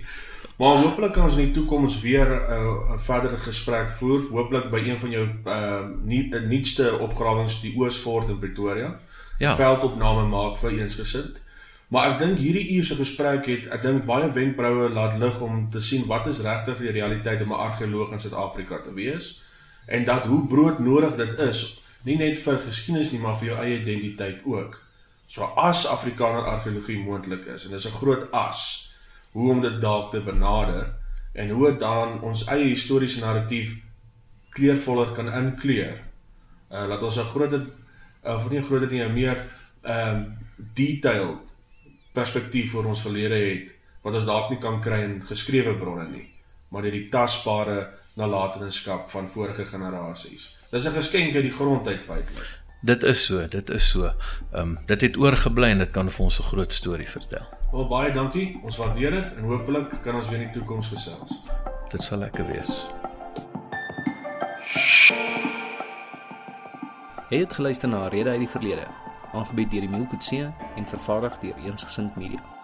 Maar hopelik kan ons in die toekoms weer 'n uh, verdere gesprek voer, hopelik by een van jou uh nie nuutste opgrawings die Oosfort in Pretoria. Ja. Veldopname maak vir eensgesind. Maar ek dink hierdie uur se gesprek het ek dink baie wenkbroue laat lig om te sien wat is regtig die realiteit om 'n argeoloog in Suid-Afrika te wees en dat hoe broodnodig dit is, nie net vir geskiedenis nie, maar vir jou eie identiteit ook. So as Afrikaner argeologie moontlik is en dis 'n groot as hoe om dit dalk te benader en hoe dit dan ons eie historiese narratief kleurvoller kan inkleur. Uh laat ons 'n groot of nie 'n groot nie, 'n meer ehm um, detailed perspektief oor ons verlede het wat ons dalk nie kan kry in geskrewe bronne nie, maar deur die tasbare nalatenskap van vorige generasies. Dis 'n geskenk uit die grond uit feitelik. Dit is so, dit is so. Ehm um, dit het oorgebly en dit kan vir ons 'n groot storie vertel. Wel baie dankie. Ons waardeer dit en hopelik kan ons weer in die toekoms gesels. Dit sal lekker wees. Jy het geluister na Rede uit die Verlede, aangebied deur die Milkutse en vervaardig deur Eensgesind Media.